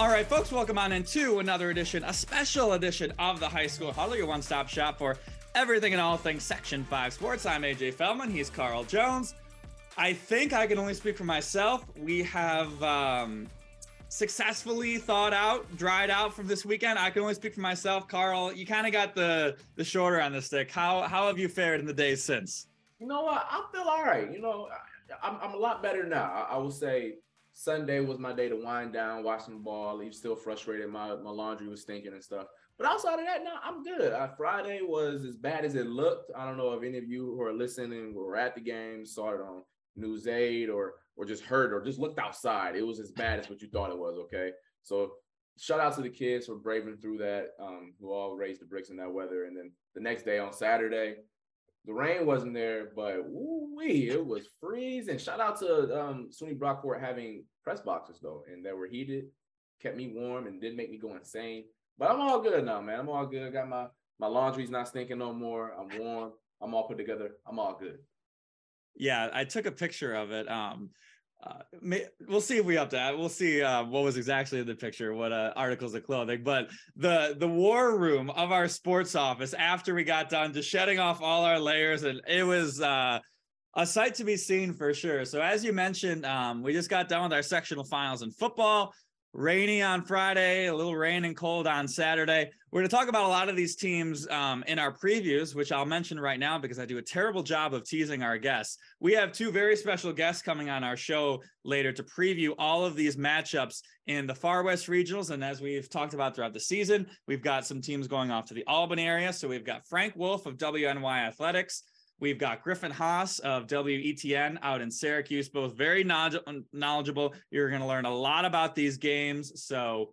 All right, folks, welcome on into another edition, a special edition of the High School Huddle, your one stop shop for everything and all things Section 5 sports. I'm AJ Feldman. He's Carl Jones. I think I can only speak for myself. We have um, successfully thawed out, dried out from this weekend. I can only speak for myself. Carl, you kind of got the the shorter on the stick. How how have you fared in the days since? You know what? I feel all right. You know, I'm, I'm a lot better now. I, I will say Sunday was my day to wind down, watch some ball, leave still frustrated. My my laundry was stinking and stuff. But outside of that, no, I'm good. Uh, Friday was as bad as it looked. I don't know if any of you who are listening were at the game, saw it on News 8 or or just heard or just looked outside. It was as bad as what you thought it was. Okay, so shout out to the kids for braving through that, um, who all raised the bricks in that weather. And then the next day on Saturday, the rain wasn't there, but wee, it was freezing. Shout out to um, SUNY Brockport having press boxes though, and they were heated, kept me warm, and didn't make me go insane. But I'm all good now, man. I'm all good. I Got my my laundry's not stinking no more. I'm warm. I'm all put together. I'm all good. Yeah, I took a picture of it. Um, uh, may, we'll see if we up that. We'll see uh, what was exactly in the picture, what uh, articles of clothing. But the the war room of our sports office after we got done, just shedding off all our layers, and it was uh, a sight to be seen for sure. So as you mentioned, um, we just got done with our sectional finals in football rainy on Friday, a little rain and cold on Saturday. We're going to talk about a lot of these teams um, in our previews, which I'll mention right now because I do a terrible job of teasing our guests. We have two very special guests coming on our show later to preview all of these matchups in the Far West regionals. And as we've talked about throughout the season, we've got some teams going off to the Albany area. So we've got Frank Wolf of WNY Athletics. We've got Griffin Haas of WTEN out in Syracuse, both very knowledgeable. You're going to learn a lot about these games. So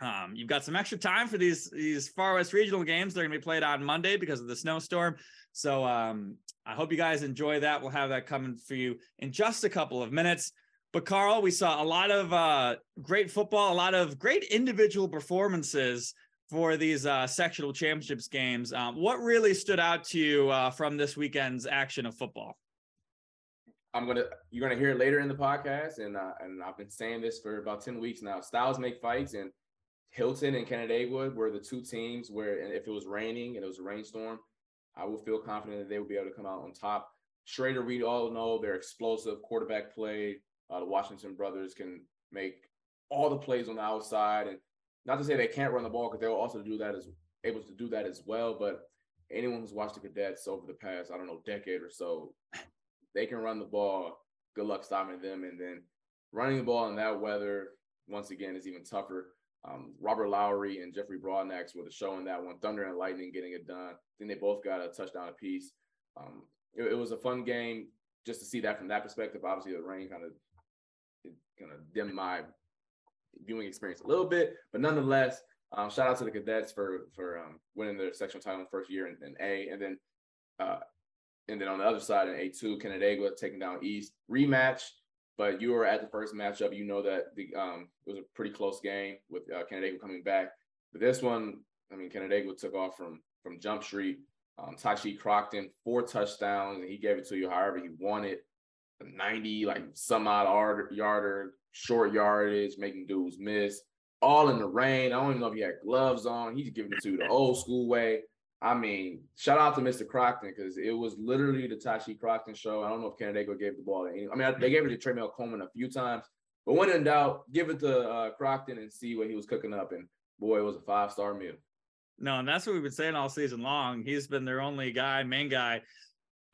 um, you've got some extra time for these these Far West regional games. They're going to be played on Monday because of the snowstorm. So um, I hope you guys enjoy that. We'll have that coming for you in just a couple of minutes. But Carl, we saw a lot of uh, great football, a lot of great individual performances for these uh, sectional championships games. Um, what really stood out to you uh, from this weekend's action of football? I'm gonna you're gonna hear it later in the podcast, and uh, and I've been saying this for about ten weeks now. Styles make fights, and Hilton and Canandaigua were the two teams where, if it was raining and it was a rainstorm, I would feel confident that they would be able to come out on top. Schroeder, we all know they're explosive quarterback play. Uh, the Washington brothers can make all the plays on the outside, and not to say they can't run the ball because they'll also do that as able to do that as well. But anyone who's watched the cadets over the past, I don't know, decade or so, they can run the ball. Good luck stopping them. And then running the ball in that weather, once again, is even tougher. Um, Robert Lowry and Jeffrey Broadnax were the show in that one. Thunder and Lightning getting it done. I think they both got a touchdown apiece. Um, it, it was a fun game just to see that from that perspective. Obviously, the rain kind of kind of dimmed my viewing experience a little bit, but nonetheless, um, shout out to the cadets for for um, winning their sectional title in first year in, in A, and then uh, and then on the other side in A two, Canandaigua taking down East rematch. But you were at the first matchup. You know that the um, it was a pretty close game with uh, Canandaigua coming back. But this one, I mean, Canandaigua took off from from Jump Street. Um, Tashi Crockton, four touchdowns, and he gave it to you however he wanted. A 90, like some odd yarder, short yardage, making dudes miss, all in the rain. I don't even know if he had gloves on. He's giving it to the old school way. I mean, shout out to Mr. Crockton because it was literally the Tashi Crockton show. I don't know if Canandaigua gave the ball to any. I mean, they gave it to Trey Coleman a few times, but when in doubt, give it to uh, Crockton and see what he was cooking up. And boy, it was a five star meal. No, and that's what we've been saying all season long. He's been their only guy, main guy.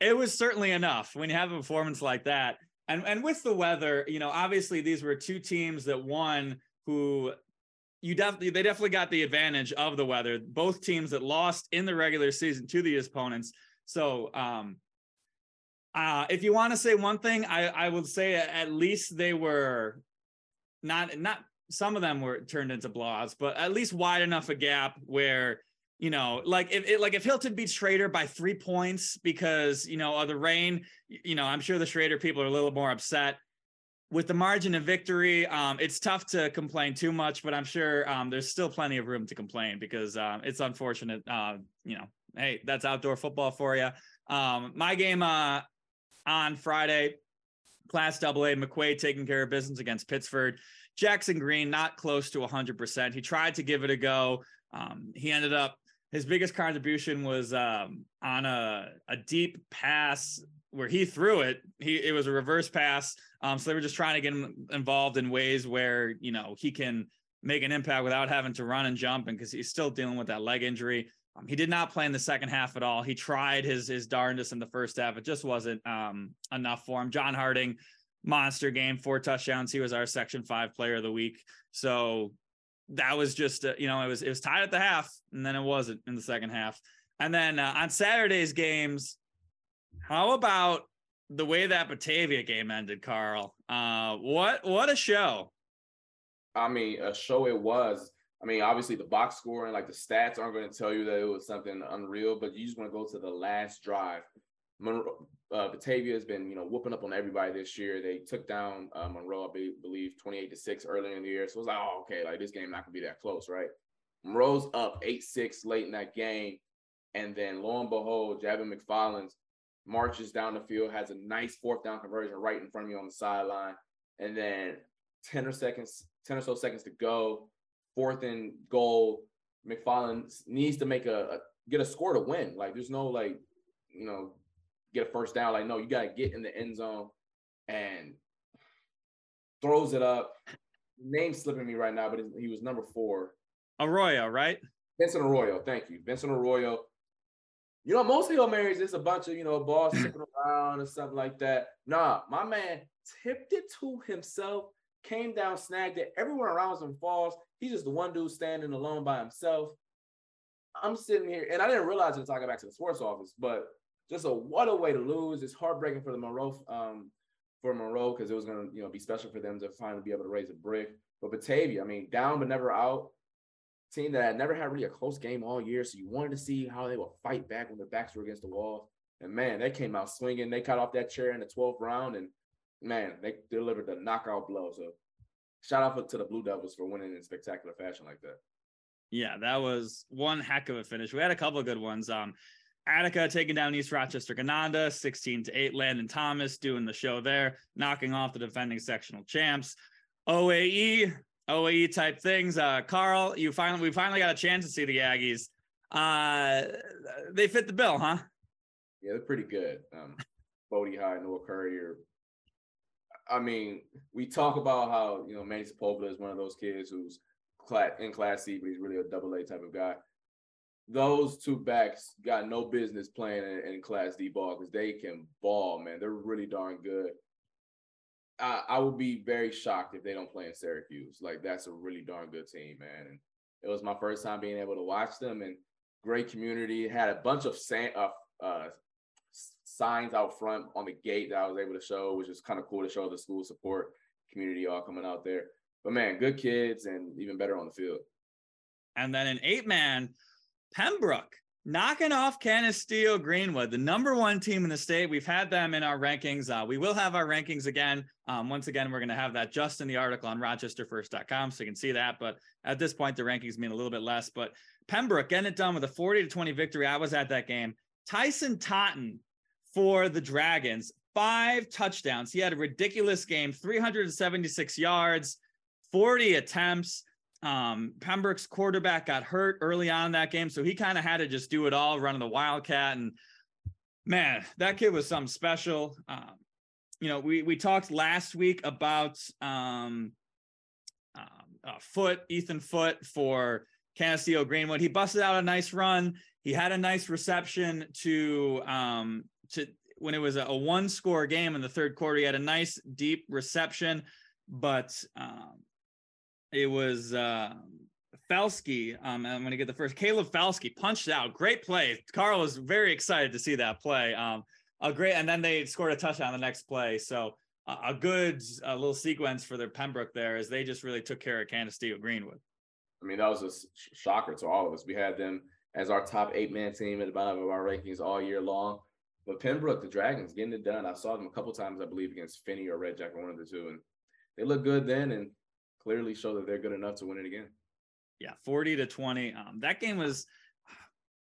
It was certainly enough when you have a performance like that and and with the weather, you know, obviously these were two teams that won who you definitely they definitely got the advantage of the weather. Both teams that lost in the regular season to the opponents. So um uh if you want to say one thing, I I would say at least they were not not some of them were turned into blowouts, but at least wide enough a gap where you know, like if it, like if Hilton beats Schroeder by three points because you know of the rain, you know, I'm sure the Schroeder people are a little more upset with the margin of victory. Um, it's tough to complain too much, but I'm sure um, there's still plenty of room to complain because um, it's unfortunate. Uh, you know, hey, that's outdoor football for you. Um, my game uh, on Friday, Class AA, McQuaid taking care of business against Pittsford. Jackson Green, not close to 100%. He tried to give it a go. Um, he ended up, his biggest contribution was um, on a, a deep pass where he threw it. He It was a reverse pass. Um, so they were just trying to get him involved in ways where, you know, he can make an impact without having to run and jump. And because he's still dealing with that leg injury. Um, he did not play in the second half at all. He tried his his darndest in the first half. It just wasn't um, enough for him. John Harding, monster game, four touchdowns. He was our Section Five Player of the Week. So that was just uh, you know it was it was tied at the half, and then it wasn't in the second half. And then uh, on Saturday's games, how about the way that Batavia game ended, Carl? Uh, what what a show! I mean, a show it was. I mean, obviously the box score and like the stats aren't going to tell you that it was something unreal, but you just want to go to the last drive. Uh, Batavia has been, you know, whooping up on everybody this year. They took down uh, Monroe, I believe, 28 to 6 earlier in the year. So it was like, oh, okay, like this game not gonna be that close, right? Monroe's up 8-6 late in that game. And then lo and behold, Javin McFarland marches down the field, has a nice fourth down conversion right in front of you on the sideline. And then 10 or seconds, 10 or so seconds to go fourth and goal, McFarland needs to make a, a get a score to win. Like there's no like, you know, get a first down. Like, no, you gotta get in the end zone and throws it up. Name slipping me right now, but he was number four. Arroyo, right? Vincent Arroyo. Thank you. Vincent Arroyo. You know, most Hail Marys, is a bunch of, you know, balls tipping around and something like that. Nah, my man tipped it to himself, came down, snagged it. Everyone around him falls. He's just the one dude standing alone by himself. I'm sitting here, and I didn't realize it until I got back to the sports office, but just a what a way to lose. It's heartbreaking for the Monroe, um, for Monroe, because it was gonna, you know, be special for them to finally be able to raise a brick. But Batavia, I mean, down but never out. Team that had never had really a close game all year. So you wanted to see how they would fight back when their backs were against the wall. And man, they came out swinging. They cut off that chair in the 12th round, and man, they delivered the knockout blow. So shout out to the Blue Devils for winning in spectacular fashion like that. Yeah, that was one heck of a finish. We had a couple of good ones. Um, Attica taking down East Rochester Gananda, 16 to 8. Landon Thomas doing the show there, knocking off the defending sectional champs. OAE, OAE type things. Uh, Carl, you finally we finally got a chance to see the Aggies. Uh, they fit the bill, huh? Yeah, they're pretty good. Um, Bodie High, Noah Courier, I mean, we talk about how you know Manny Sepulveda is one of those kids who's in Class C, but he's really a double A type of guy. Those two backs got no business playing in, in Class D ball because they can ball, man. They're really darn good. I, I would be very shocked if they don't play in Syracuse. Like that's a really darn good team, man. And it was my first time being able to watch them and great community. Had a bunch of sand, uh, uh, signs out front on the gate that I was able to show, which is kind of cool to show the school support community all coming out there. But man, good kids and even better on the field. And then an eight man, Pembroke knocking off Canisteo Greenwood, the number one team in the state. We've had them in our rankings. Uh, we will have our rankings again. Um, once again, we're going to have that just in the article on rochesterfirst.com so you can see that. But at this point, the rankings mean a little bit less. But Pembroke getting it done with a 40 to 20 victory. I was at that game. Tyson Totten for the Dragons, five touchdowns. He had a ridiculous game, 376 yards, 40 attempts. Um, Pembroke's quarterback got hurt early on in that game, so he kind of had to just do it all, running the Wildcat. And man, that kid was something special. Um, you know, we we talked last week about um, uh, Foot, Ethan Foot for Canisteo Greenwood. He busted out a nice run. He had a nice reception to um, to when it was a, a one score game in the third quarter. He had a nice deep reception, but um, it was uh, Falski. Um, I'm going to get the first. Caleb Falski punched out. Great play. Carl was very excited to see that play. Um, a great, and then they scored a touchdown the next play. So a good little sequence for their Pembroke there as they just really took care of Canisteo Greenwood. I mean, that was a shocker to all of us. We had them as our top eight man team at the bottom of our rankings all year long. But Pembroke, the Dragons, getting it done. I saw them a couple times, I believe, against Finney or Red Jacket, one of the two, and they look good then, and clearly show that they're good enough to win it again. Yeah, forty to twenty. Um, that game was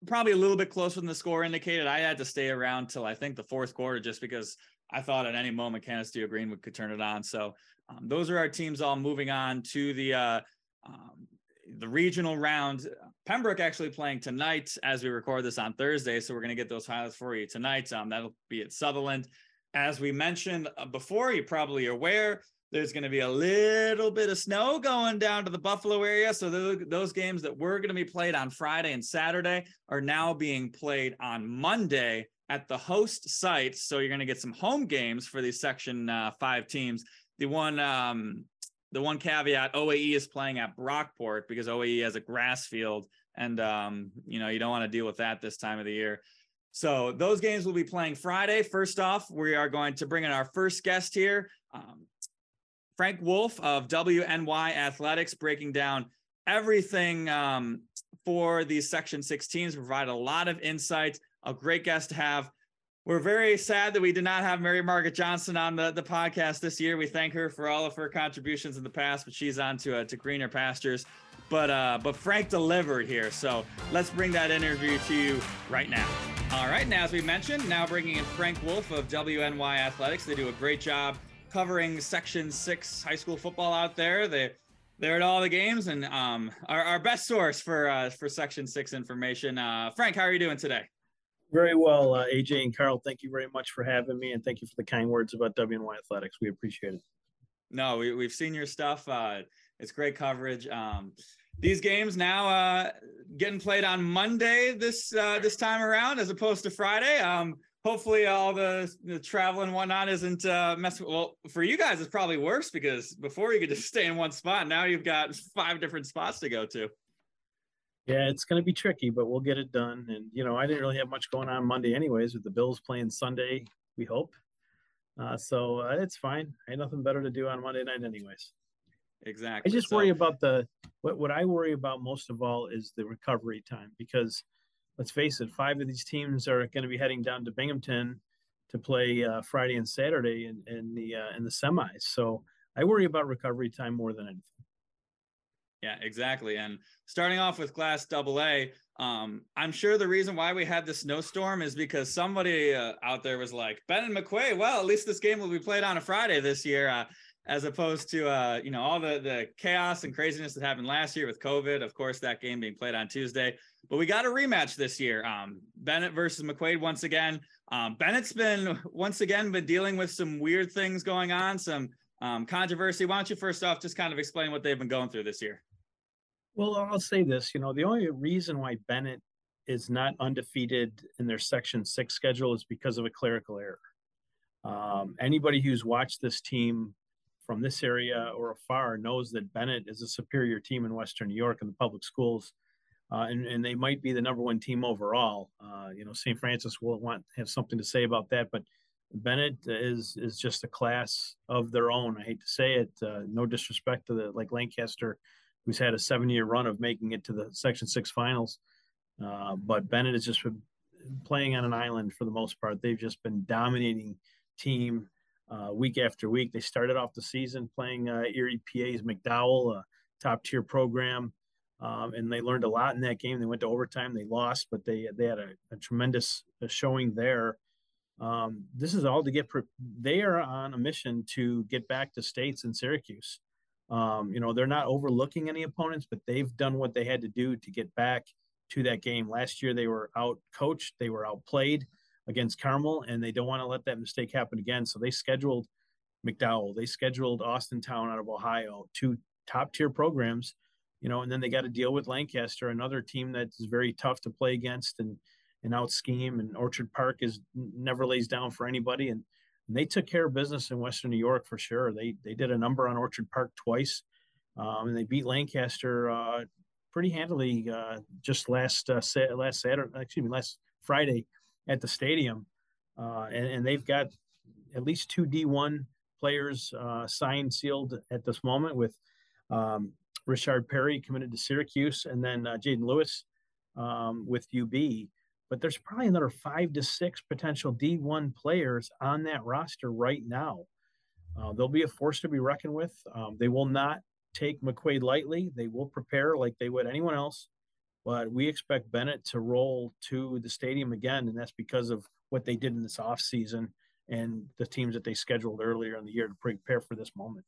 probably a little bit closer than the score indicated. I had to stay around till I think the fourth quarter just because I thought at any moment Canisteo Greenwood could turn it on. So um, those are our teams all moving on to the uh, um, the regional round. Pembroke actually playing tonight as we record this on Thursday. So we're going to get those highlights for you tonight. Um, that'll be at Sutherland. As we mentioned uh, before, you're probably aware there's going to be a little bit of snow going down to the Buffalo area. So those games that were going to be played on Friday and Saturday are now being played on Monday at the host site. So you're going to get some home games for these Section uh, Five teams. The one, um, the one caveat: OAE is playing at Brockport because OAE has a grass field, and um, you know you don't want to deal with that this time of the year. So those games will be playing Friday. First off, we are going to bring in our first guest here, um, Frank Wolf of WNY Athletics, breaking down everything um, for these Section 16s. Provide a lot of insights. A great guest to have. We're very sad that we did not have Mary Margaret Johnson on the, the podcast this year. We thank her for all of her contributions in the past, but she's on to uh, to greener pastures. But uh, but Frank delivered here, so let's bring that interview to you right now. All right, now as we mentioned, now bringing in Frank Wolf of WNY Athletics. They do a great job covering Section Six high school football out there. They they're at all the games and um, our, our best source for uh, for Section Six information. Uh, Frank, how are you doing today? Very well, uh, AJ and Carl. Thank you very much for having me, and thank you for the kind words about WNY Athletics. We appreciate it. No, we, we've seen your stuff. Uh, it's great coverage. Um, these games now uh, getting played on Monday this uh, this time around, as opposed to Friday. Um, hopefully, all the, the travel and whatnot isn't uh, messing. Well, for you guys, it's probably worse because before you could just stay in one spot. Now you've got five different spots to go to. Yeah, it's going to be tricky, but we'll get it done. And you know, I didn't really have much going on Monday, anyways, with the Bills playing Sunday. We hope. Uh, so uh, it's fine. I had nothing better to do on Monday night, anyways. Exactly. I just so, worry about the what. What I worry about most of all is the recovery time because, let's face it, five of these teams are going to be heading down to Binghamton to play uh, Friday and Saturday in, in the uh, in the semis. So I worry about recovery time more than anything. Yeah, exactly. And starting off with Class Double A, um, I'm sure the reason why we had the snowstorm is because somebody uh, out there was like, Bennett McQuaid, well, at least this game will be played on a Friday this year, uh, as opposed to, uh, you know, all the, the chaos and craziness that happened last year with COVID. Of course, that game being played on Tuesday, but we got a rematch this year. Um, Bennett versus McQuaid once again. Um, Bennett's been once again been dealing with some weird things going on, some um, controversy. Why don't you first off just kind of explain what they've been going through this year? Well, I'll say this. You know, the only reason why Bennett is not undefeated in their Section Six schedule is because of a clerical error. Um, anybody who's watched this team from this area or afar knows that Bennett is a superior team in Western New York in the public schools, uh, and, and they might be the number one team overall. Uh, you know, St. Francis will want have something to say about that, but Bennett is is just a class of their own. I hate to say it, uh, no disrespect to the like Lancaster who's had a seven year run of making it to the Section Six finals. Uh, but Bennett has just playing on an island for the most part. They've just been dominating team uh, week after week. They started off the season playing uh, Erie PA's McDowell, a top tier program, um, and they learned a lot in that game. They went to overtime. They lost, but they they had a, a tremendous showing there. Um, this is all to get. Pre- they are on a mission to get back to states in Syracuse. Um, you know, they're not overlooking any opponents, but they've done what they had to do to get back to that game. Last year, they were out coached, they were outplayed against Carmel, and they don't want to let that mistake happen again. So they scheduled McDowell, they scheduled Austintown out of Ohio, two top tier programs, you know, and then they got to deal with Lancaster, another team that is very tough to play against and and out scheme. And Orchard Park is never lays down for anybody. And and they took care of business in Western New York for sure. They they did a number on Orchard Park twice, um, and they beat Lancaster uh, pretty handily uh, just last uh, sa- last Saturday, excuse me, last Friday at the stadium. Uh, and, and, they've got at least two D1 players uh, signed, sealed at this moment with um, Richard Perry committed to Syracuse, and then uh, Jaden Lewis um, with UB but there's probably another five to six potential D1 players on that roster right now. Uh, they'll be a force to be reckoned with. Um, they will not take McQuaid lightly. They will prepare like they would anyone else. But we expect Bennett to roll to the stadium again, and that's because of what they did in this offseason and the teams that they scheduled earlier in the year to prepare for this moment.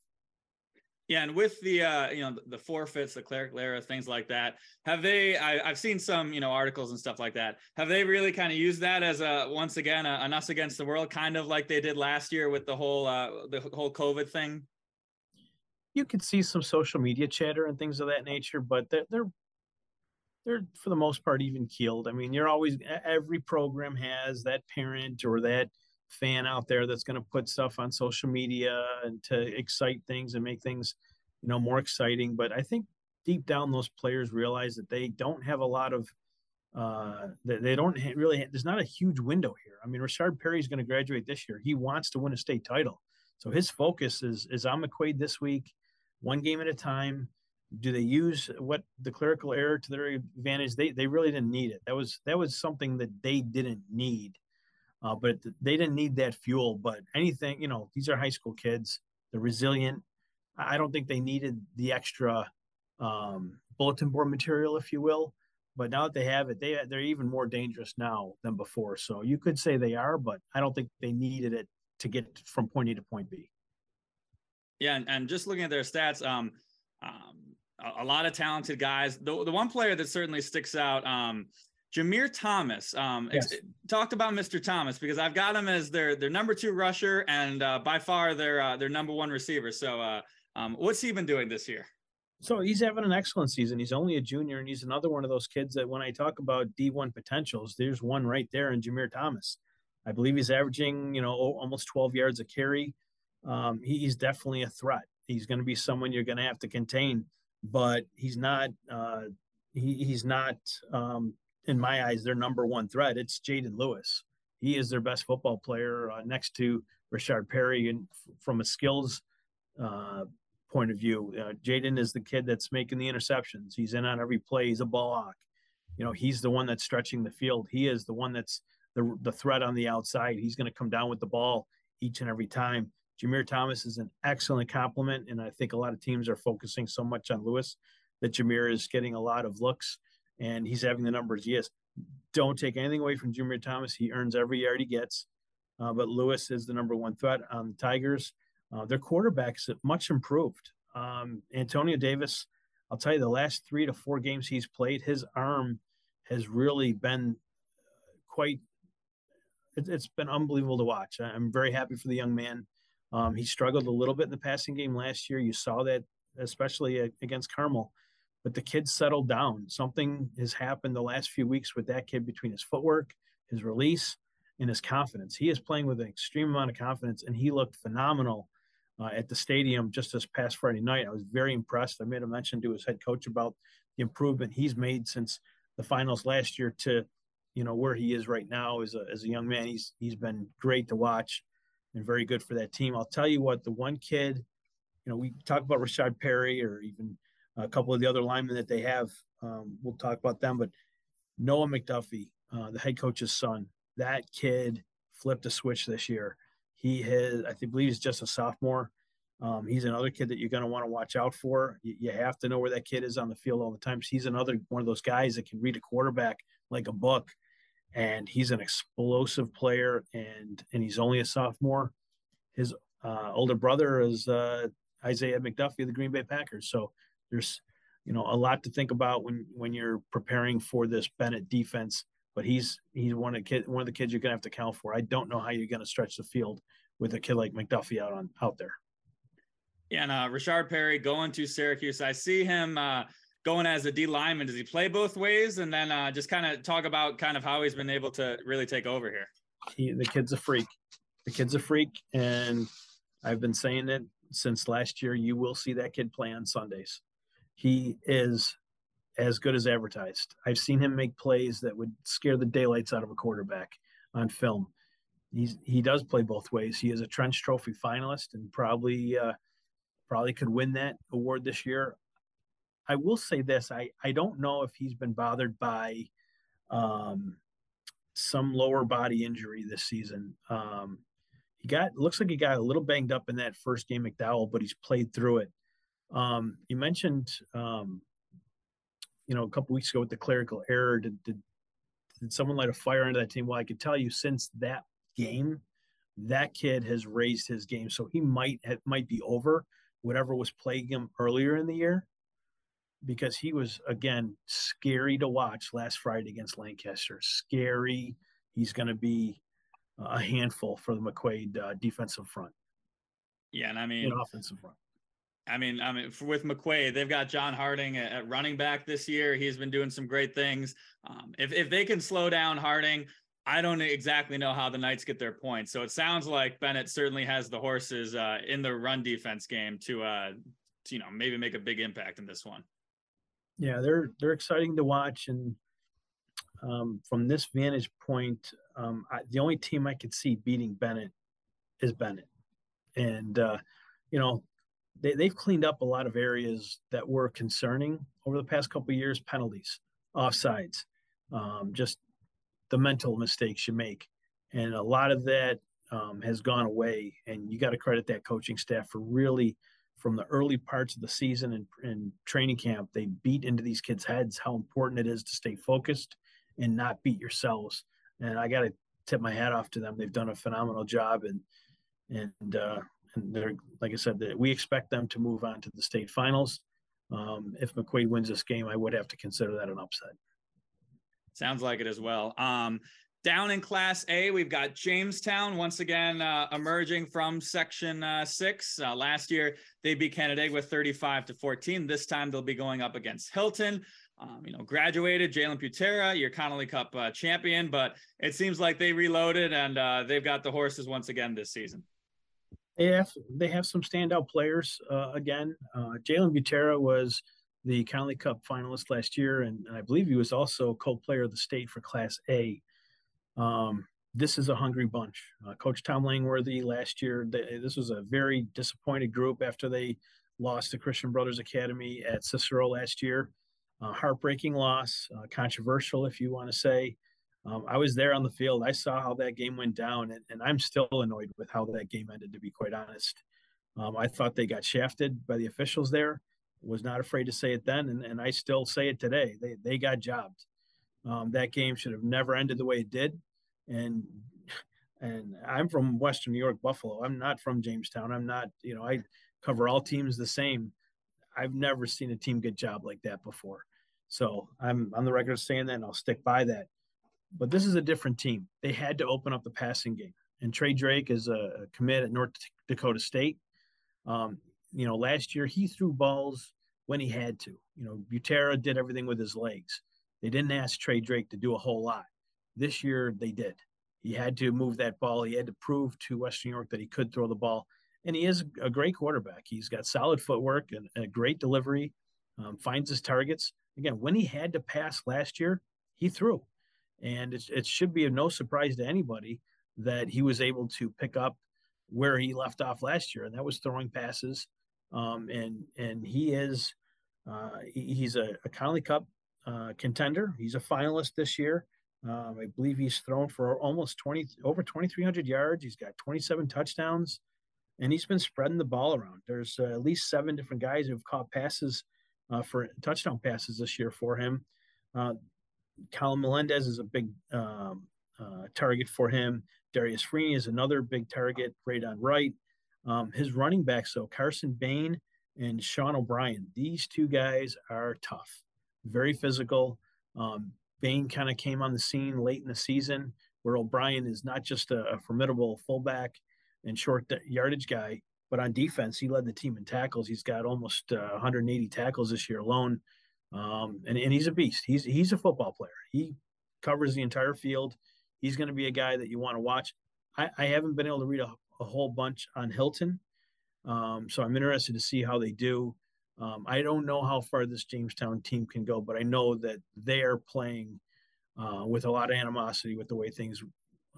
Yeah, and with the uh, you know the forfeits, the clerical error, things like that, have they? I, have seen some you know articles and stuff like that. Have they really kind of used that as a once again a, an us against the world, kind of like they did last year with the whole uh, the whole COVID thing? You could see some social media chatter and things of that nature, but they're they're they're for the most part even keeled. I mean, you're always every program has that parent or that fan out there that's going to put stuff on social media and to excite things and make things, you know, more exciting. But I think deep down, those players realize that they don't have a lot of, uh, they don't really, there's not a huge window here. I mean, Rashard Perry is going to graduate this year. He wants to win a state title. So his focus is, is on McQuaid this week, one game at a time. Do they use what the clerical error to their advantage? They, they really didn't need it. That was, that was something that they didn't need uh, but they didn't need that fuel. But anything, you know, these are high school kids. They're resilient. I don't think they needed the extra um, bulletin board material, if you will. But now that they have it, they they're even more dangerous now than before. So you could say they are, but I don't think they needed it to get from point A to point B. Yeah, and, and just looking at their stats, um, um, a, a, lot of talented guys. The the one player that certainly sticks out, um, Jameer Thomas. Um, yes. talked about Mr. Thomas because I've got him as their their number two rusher and uh, by far their uh, their number one receiver. So, uh, um, what's he been doing this year? So he's having an excellent season. He's only a junior, and he's another one of those kids that when I talk about D1 potentials, there's one right there in Jameer Thomas. I believe he's averaging, you know, almost 12 yards a carry. Um, he's definitely a threat. He's going to be someone you're going to have to contain, but he's not. Uh, he, he's not um, in my eyes, their number one threat. It's Jaden Lewis. He is their best football player uh, next to Rashard Perry. And f- from a skills uh, point of view, uh, Jaden is the kid that's making the interceptions. He's in on every play. He's a ball hawk. You know, he's the one that's stretching the field. He is the one that's the, the threat on the outside. He's going to come down with the ball each and every time. Jameer Thomas is an excellent compliment, and I think a lot of teams are focusing so much on Lewis that Jameer is getting a lot of looks and he's having the numbers Yes. Don't take anything away from Jameer Thomas. He earns every yard he gets. Uh, but Lewis is the number one threat on the Tigers. Uh, their quarterbacks have much improved. Um, Antonio Davis, I'll tell you, the last three to four games he's played, his arm has really been quite. It, has been unbelievable to watch. I'm very happy for the young man. Um, he struggled a little bit in the passing game last year. You saw that, especially against Carmel but the kid settled down. Something has happened the last few weeks with that kid between his footwork, his release, and his confidence. He is playing with an extreme amount of confidence, and he looked phenomenal uh, at the stadium just this past Friday night. I was very impressed. I made a mention to his head coach about the improvement he's made since the finals last year to, you know, where he is right now as a, as a young man. He's he's been great to watch and very good for that team. I'll tell you what, the one kid, you know, we talk about Rashard Perry or even a couple of the other linemen that they have. Um, we'll talk about them, but Noah McDuffie, uh, the head coach's son, that kid flipped a switch this year. He has, I think, believe he's just a sophomore. Um, he's another kid that you're going to want to watch out for. You, you, have to know where that kid is on the field all the time. He's another one of those guys that can read a quarterback like a book, and he's an explosive player. And and he's only a sophomore. His uh, older brother is uh, Isaiah McDuffie of the Green Bay Packers. So there's you know a lot to think about when when you're preparing for this Bennett defense. But he's he's one of the kid one of the kids you're gonna have to count for. I don't know how you're gonna stretch the field with a kid like McDuffie out on out there. Yeah, and uh, Rashard Perry going to Syracuse. I see him uh, going as a D lineman. Does he play both ways? And then uh, just kind of talk about kind of how he's been able to really take over here. He, the kid's a freak. The kid's a freak, and I've been saying it since last year. You will see that kid play on Sundays he is as good as advertised. I've seen him make plays that would scare the daylights out of a quarterback on film. He's he does play both ways. He is a Trench Trophy finalist and probably uh, probably could win that award this year. I will say this: I I don't know if he's been bothered by um, some lower body injury this season. Um, he got looks like he got a little banged up in that first game McDowell, but he's played through it. Um, you mentioned, um, you know, a couple weeks ago with the clerical error. Did, did, did someone light a fire under that team? Well, I could tell you since that game, that kid has raised his game, so he might have, might be over whatever was plaguing him earlier in the year because he was again scary to watch last Friday against Lancaster. Scary. He's going to be a handful for the McQuaid uh, defensive front. Yeah, and I mean offensive front. I mean, I mean, for, with McQuaid, they've got John Harding at, at, running back this year. He's been doing some great things. Um, if if they can slow down Harding, I don't exactly know how the Knights get their points. So it sounds like Bennett certainly has the horses uh, in the run defense game to, uh, to, you know, maybe make a big impact in this one. Yeah, they're they're exciting to watch, and um, from this vantage point, um, I, the only team I could see beating Bennett is Bennett, and uh, you know they, they've cleaned up a lot of areas that were concerning over the past couple years: penalties, offsides, um, just the mental mistakes you make. And a lot of that um, has gone away. And you got to credit that coaching staff for really, from the early parts of the season and, and training camp, they beat into these kids' heads how important it is to stay focused and not beat yourselves. And I got to tip my hat off to them. They've done a phenomenal job. And, and, uh, and they're, like I said, that we expect them to move on to the state finals. Um, if McQuaid wins this game, I would have to consider that an upset. Sounds like it as well. Um, down in Class A, we've got Jamestown once again uh, emerging from Section uh, Six. Uh, last year, they beat Canandaigua with 35 to 14. This time, they'll be going up against Hilton. Um, you know, graduated Jalen Butera, your Connolly Cup uh, champion, but it seems like they reloaded and uh, they've got the horses once again this season. They have they have some standout players uh, again. Jalen Butera was the Connolly Cup finalist last year, and, and I believe he was also co-player of the state for Class A. Um, this is a hungry bunch. Uh, Coach Tom Langworthy last year, they, this was a very disappointed group after they lost to Christian Brothers Academy at Cicero last year. Uh, heartbreaking loss, uh, controversial, if you want to say. Um, I was there on the field. I saw how that game went down, and, and I'm still annoyed with how that game ended, to be quite honest. Um, I thought they got shafted by the officials there was not afraid to say it then, and, and I still say it today. They they got jobbed. Um, that game should have never ended the way it did, and and I'm from Western New York, Buffalo. I'm not from Jamestown. I'm not. You know, I cover all teams the same. I've never seen a team get job like that before. So I'm on the record saying that, and I'll stick by that. But this is a different team. They had to open up the passing game, and Trey Drake is a commit at North Dakota State. Um, you know, last year he threw balls when he had to. You know, Butera did everything with his legs. They didn't ask Trey Drake to do a whole lot. This year they did. He had to move that ball. He had to prove to Western New York that he could throw the ball. And he is a great quarterback. He's got solid footwork and, a great delivery, um, finds his targets. Again, when he had to pass last year, he threw. And it, it should be of no surprise to anybody that he was able to pick up where he left off last year, and that was throwing passes um, and and he is uh, he's a, a Connolly Cup uh, contender. He's a finalist this year. Um, I believe he's thrown for almost 20 over 2,300 yards. He's got 27 touchdowns, and he's been spreading the ball around. There's uh, at least seven different guys who've caught passes uh, for touchdown passes this year for him. Uh, Colin Melendez is a big um, uh, target for him. Darius Freeney is another big target, right on right. Um, his running backs, so Carson Bain and Sean O'Brien, these two guys are tough, very physical. Um, Bain kind of came on the scene late in the season, where O'Brien is not just a, a formidable fullback and short yardage guy, but on defense, he led the team in tackles. He's got almost uh, 180 tackles this year alone, um, and, and he's a beast. He's he's a football player. He covers the entire field. He's going to be a guy that you want to watch. I, I haven't been able to read a, a whole bunch on Hilton. Um, so I'm interested to see how they do. Um, I don't know how far this Jamestown team can go, but I know that they are playing uh, with a lot of animosity with the way things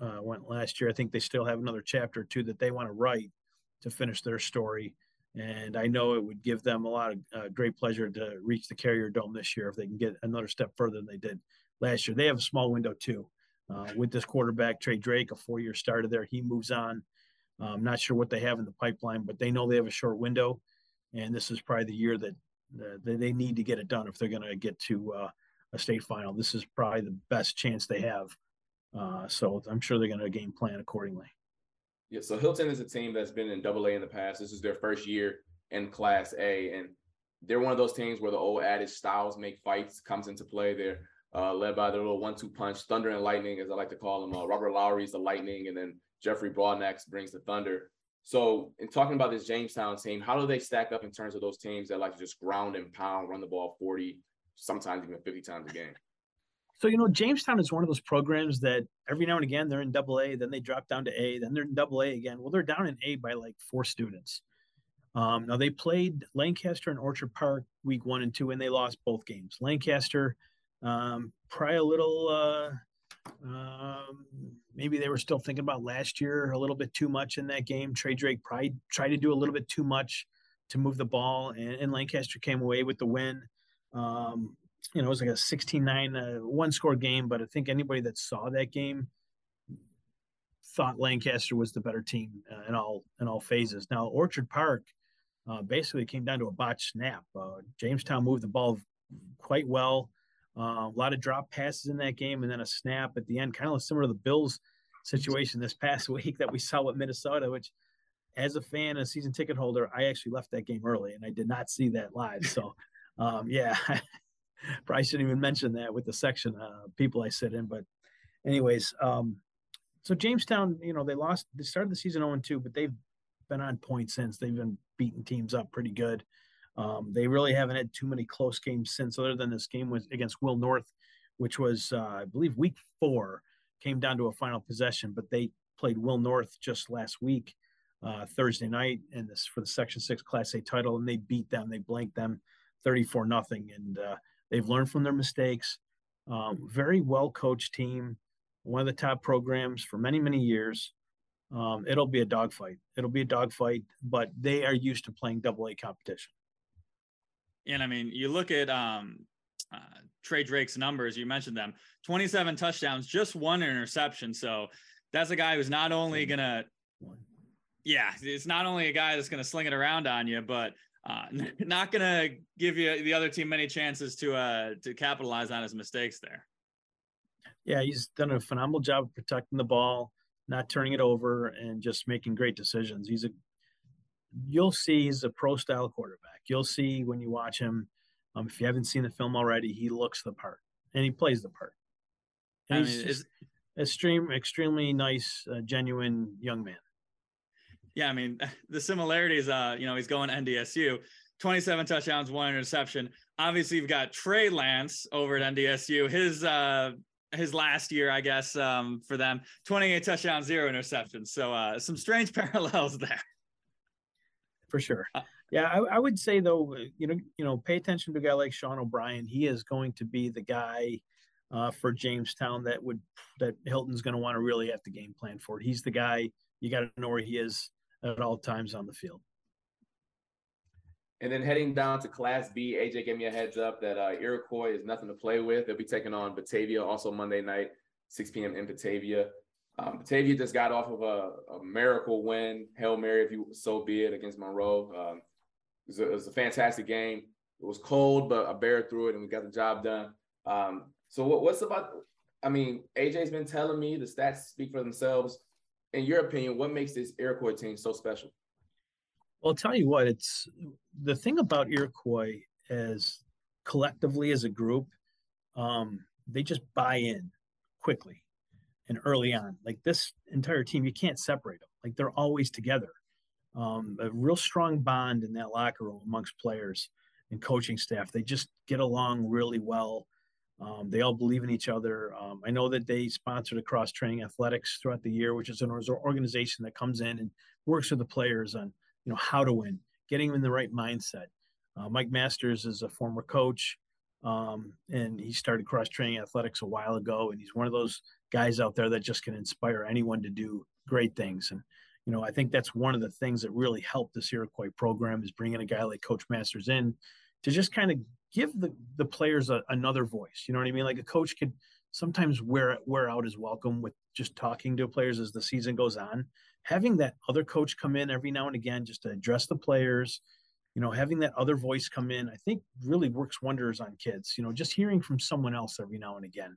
uh, went last year. I think they still have another chapter or two that they want to write to finish their story. And I know it would give them a lot of uh, great pleasure to reach the Carrier Dome this year if they can get another step further than they did last year. They have a small window too. Uh, with this quarterback, Trey Drake, a four year starter there, he moves on. I'm um, not sure what they have in the pipeline, but they know they have a short window, and this is probably the year that uh, they need to get it done if they're going to get to uh, a state final. This is probably the best chance they have. Uh, so I'm sure they're going to game plan accordingly. Yeah, so Hilton is a team that's been in Double A in the past. This is their first year in Class A, and they're one of those teams where the old adage "styles make fights" comes into play. They're uh, led by their little one-two punch, Thunder and Lightning, as I like to call them. Uh, Robert Lowry's the Lightning, and then Jeffrey Broadnax brings the Thunder. So, in talking about this Jamestown team, how do they stack up in terms of those teams that like to just ground and pound, run the ball 40, sometimes even 50 times a game? So, you know, Jamestown is one of those programs that every now and again they're in double A, then they drop down to A, then they're in double A again. Well, they're down in A by like four students. Um, now, they played Lancaster and Orchard Park week one and two, and they lost both games. Lancaster, um, probably a little, uh, um, maybe they were still thinking about last year a little bit too much in that game. Trey Drake probably tried to do a little bit too much to move the ball, and, and Lancaster came away with the win. Um, you know, it was like a 16-9 uh, one score game, but I think anybody that saw that game thought Lancaster was the better team uh, in all in all phases. Now Orchard Park uh, basically came down to a botch snap. Uh, Jamestown moved the ball quite well. Uh, a lot of drop passes in that game, and then a snap at the end, kind of similar to the Bills situation this past week that we saw with Minnesota. Which, as a fan, a season ticket holder, I actually left that game early, and I did not see that live. So, um, yeah, probably shouldn't even mention that with the section uh, people I sit in. But, anyways, um, so Jamestown, you know, they lost. They started the season 0 2, but they've been on point since. They've been beating teams up pretty good. Um, they really haven't had too many close games since, other than this game was against Will North, which was, uh, I believe, week four. Came down to a final possession, but they played Will North just last week, uh, Thursday night, and this for the Section Six Class A title, and they beat them. They blanked them, thirty-four nothing, and uh, They've learned from their mistakes. Um, very well coached team, one of the top programs for many, many years. Um, it'll be a dogfight. It'll be a dogfight, but they are used to playing double A competition. And I mean, you look at um, uh, Trey Drake's numbers, you mentioned them 27 touchdowns, just one interception. So that's a guy who's not only going to, yeah, it's not only a guy that's going to sling it around on you, but uh, not going to give you the other team many chances to uh, to capitalize on his mistakes there. Yeah, he's done a phenomenal job of protecting the ball, not turning it over, and just making great decisions. He's a you'll see he's a pro style quarterback. You'll see when you watch him. Um, if you haven't seen the film already, he looks the part and he plays the part. And I mean, he's extreme, extremely nice, uh, genuine young man yeah, I mean, the similarities, uh, you know, he's going NDSU, 27 touchdowns, one interception. Obviously, you've got Trey Lance over at NDSU. His uh his last year, I guess, um, for them, 28 touchdowns, zero interceptions. So uh some strange parallels there. For sure. Uh, yeah, I, I, would say though, you know, you know, pay attention to a guy like Sean O'Brien. He is going to be the guy uh, for Jamestown that would that Hilton's going to want to really have to game plan for. He's the guy. You got to know where he is at all times on the field. And then heading down to Class B, AJ gave me a heads up that uh, Iroquois is nothing to play with. They'll be taking on Batavia also Monday night, 6 p.m. in Batavia. Um, Batavia just got off of a, a, miracle win, Hail Mary, if you so be it, against Monroe. Um, it, was a, it, was a, fantastic game. It was cold, but I bared through it and we got the job done. Um, so what, what's about, I mean, AJ's been telling me the stats speak for themselves in your opinion, what makes this Iroquois team so special? Well, I'll tell you what, it's the thing about Iroquois as collectively as a group, um, they just buy in quickly and early on. Like this entire team, you can't separate them. Like they're always together. Um, a real strong bond in that locker room amongst players and coaching staff. They just get along really well. Um, they all believe in each other. Um, I know that they sponsored Across Training Athletics throughout the year, which is an organization that comes in and works with the players on you know how to win, getting them in the right mindset. Uh, Mike Masters is a former coach, um, and he started Cross Training Athletics a while ago, and he's one of those guys out there that just can inspire anyone to do great things. And you know, I think that's one of the things that really helped this Iroquois program is bringing a guy like Coach Masters in to just kind of give the the players a, another voice. You know what I mean? Like a coach could sometimes wear wear out his welcome with just talking to players as the season goes on. Having that other coach come in every now and again just to address the players, you know, having that other voice come in, I think really works wonders on kids. You know, just hearing from someone else every now and again.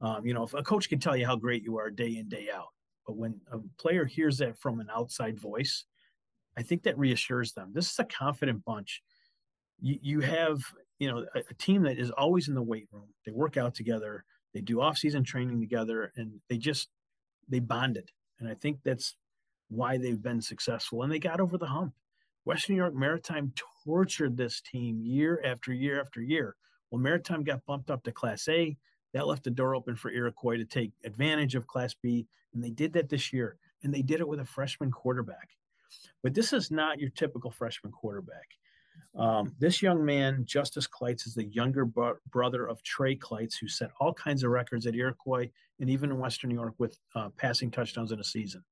Um, you know, if a coach can tell you how great you are day in day out, But when a player hears that from an outside voice, I think that reassures them. This is a confident bunch. You, you have, you know, a, a team that is always in the weight room. They work out together. They do off-season training together, and they just they bonded. And I think that's why they've been successful. And they got over the hump. Western New York Maritime tortured this team year after year after year. Well, Maritime got bumped up to Class A. That left the door open for Iroquois to take advantage of Class B, and they did that this year. And they did it with a freshman quarterback. But this is not your typical freshman quarterback. Um, this young man, Justice Kleitz, is the younger bro- brother of Trey Kleitz, who set all kinds of records at Iroquois and even in Western New York with uh, passing touchdowns in a season.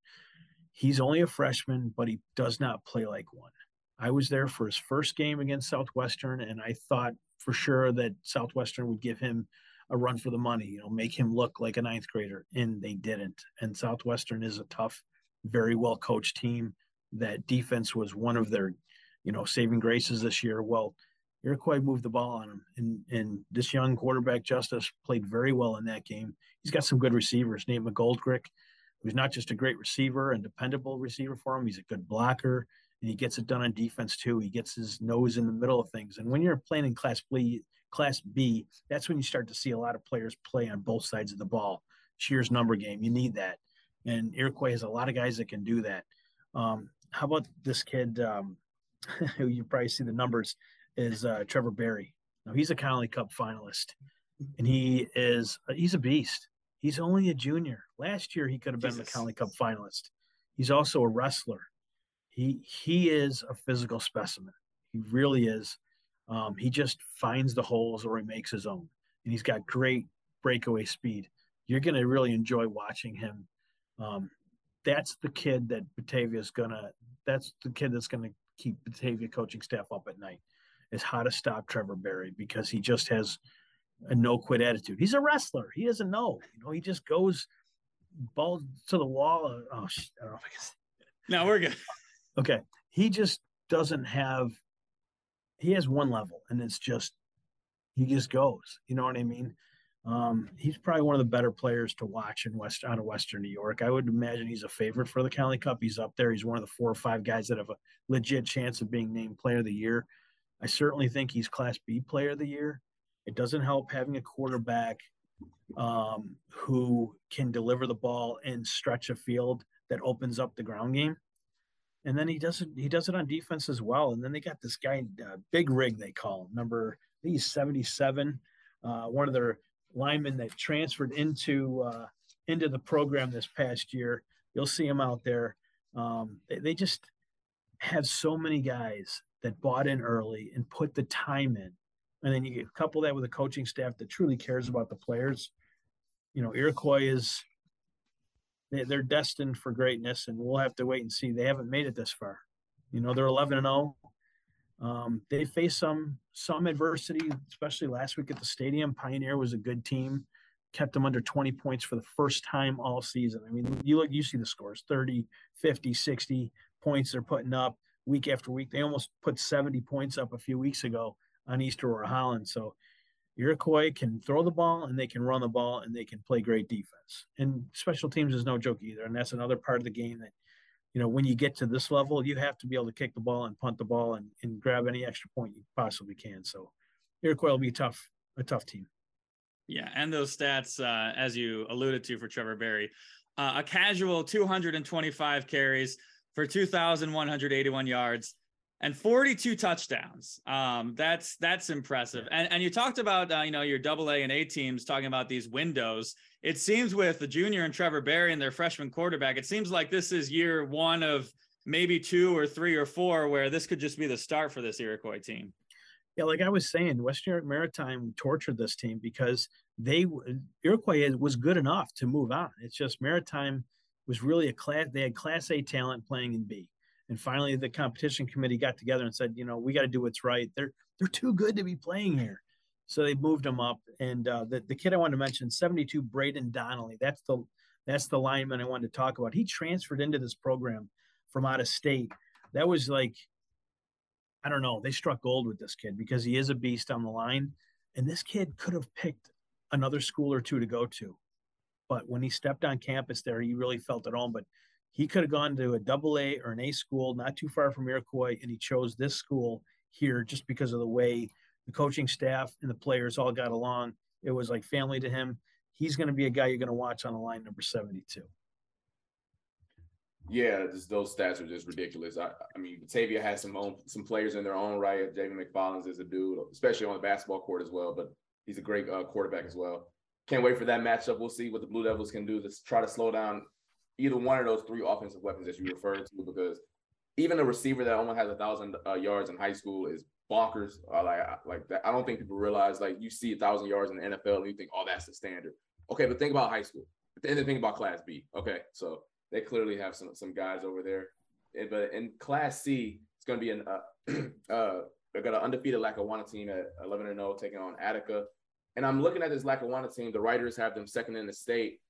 He's only a freshman, but he does not play like one. I was there for his first game against Southwestern, and I thought for sure that Southwestern would give him a run for the money, you know, make him look like a ninth grader, and they didn't. And Southwestern is a tough, very well coached team. That defense was one of their, you know, saving graces this year. Well, Iroquois moved the ball on him, and and this young quarterback Justice played very well in that game. He's got some good receivers. Nate McGoldrick, who's not just a great receiver and dependable receiver for him, he's a good blocker and he gets it done on defense too. He gets his nose in the middle of things. And when you're playing in Class B, Class B, that's when you start to see a lot of players play on both sides of the ball. Shears number game, you need that. And Iroquois has a lot of guys that can do that. Um, how about this kid? Um, who you probably see the numbers is uh, Trevor Berry. Now he's a Connolly Cup finalist, and he is he's a beast. He's only a junior. Last year he could have been Jesus. the Connolly Cup finalist. He's also a wrestler. He he is a physical specimen. He really is. Um, he just finds the holes or he makes his own, and he's got great breakaway speed. You're going to really enjoy watching him. Um, that's the kid that Batavia is gonna. That's the kid that's going to keep Batavia coaching staff up at night. Is how to stop Trevor Berry because he just has a no quit attitude. He's a wrestler. He doesn't know. You know, he just goes ball to the wall. Oh, I don't know if I can. No, we're good. Okay, he just doesn't have he has one level and it's just he just goes you know what i mean? Um, he's probably one of the better players to watch in west out of western new york. I would imagine he's a favorite for the Connolly Cup. He's up there. He's one of the four or five guys that have a legit chance of being named player of the year. I certainly think he's class b player of the year. It doesn't help having a quarterback um, who can deliver the ball and stretch a field that opens up the ground game and then he does it. He does it on defense as well. And then they got this guy, uh, Big Rig, they call him. Number he's seventy seven. Uh, one of their linemen that transferred into uh, into the program this past year. You'll see him out there. Um, they, they just have so many guys that bought in early and put the time in. And then you couple that with a coaching staff that truly cares about the players. You know, Iroquois is they're destined for greatness, and we'll have to wait and see. They haven't made it this far. You know, they're 11 and 0. Um, they faced some some adversity, especially last week at the stadium. Pioneer was a good team, kept them under 20 points for the first time all season. I mean, you look, you see the scores 30, 50, 60 points they're putting up week after week. They almost put 70 points up a few weeks ago on East Aurora Holland. So Iroquois can throw the ball and they can run the ball and they can play great defense. And special teams is no joke either. And that's another part of the game that, you know, when you get to this level, you have to be able to kick the ball and punt the ball and, and grab any extra point you possibly can. So Iroquois will be tough, a tough team. Yeah, and those stats, uh, as you alluded to for Trevor Berry, uh, a casual 225 carries for 2,181 yards, and 42 touchdowns. Um, that's that's impressive. And and you talked about uh, you know your double A and A teams talking about these windows. It seems with the junior and Trevor Berry and their freshman quarterback, it seems like this is year one of maybe two or three or four where this could just be the start for this Iroquois team. Yeah, like I was saying, Western York Maritime tortured this team because they Iroquois was good enough to move on. It's just Maritime was really a class. They had Class A talent playing in B and finally, the competition committee got together and said, you know, we got to do what's right. They're they're too good to be playing here. So they moved him up. And uh, the, the kid I wanted to mention, 72, Braden Donnelly. That's the that's the lineman I wanted to talk about. He transferred into this program from out of state. That was like, I don't know, they struck gold with this kid because he is a beast on the line. And this kid could have picked another school or two to go to. but when he stepped on campus there, he really felt at home. But he could have gone to a double A or an A school not too far from Iroquois, and he chose this school here just because of the way the coaching staff and the players all got along. It was like family to him. He's going to be a guy you're going to watch on the line number 72. Yeah, just those stats are just ridiculous. I, I mean, Batavia has some own, some players in their own right. Jamie McFarland is a dude, especially on the basketball court as well. But he's a great uh, quarterback as well. Can't wait for that matchup. We'll see what the Blue Devils can do to try to slow down either one of those three offensive weapons that you referred to. Because even a receiver that only has a thousand uh, yards in high school is bonkers. Uh, like like that. I don't think people realize like you see a thousand yards in the NFL and you think, oh, that's the standard. Okay, but think about high school. And then think about Class B. Okay, so they clearly have some some guys over there. Eh, but in Class C, it's going to be an uh, uh, they've got an undefeated Lackawanna team at 11 and 0 taking on Attica. And I'm looking at this Lackawanna team. The writers have them second in the state,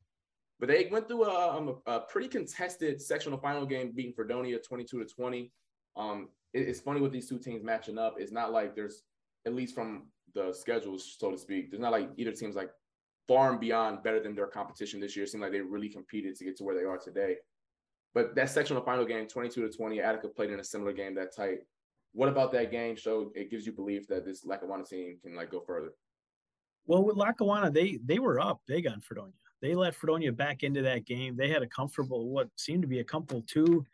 but they went through a, um, a, a pretty contested sectional final game, beating Fredonia 22 to 20. Um, it, it's funny with these two teams matching up. It's not like there's, at least from the schedules, so to speak, there's not like either team's like far and beyond better than their competition this year. It seemed like they really competed to get to where they are today. But that sectional final game, 22 to 20, Attica played in a similar game that tight. What about that game showed it gives you belief that this Lackawanna team can like go further? Well, with Lackawanna, they they were up big on Fredonia. They let Fredonia back into that game. They had a comfortable, what seemed to be a comfortable two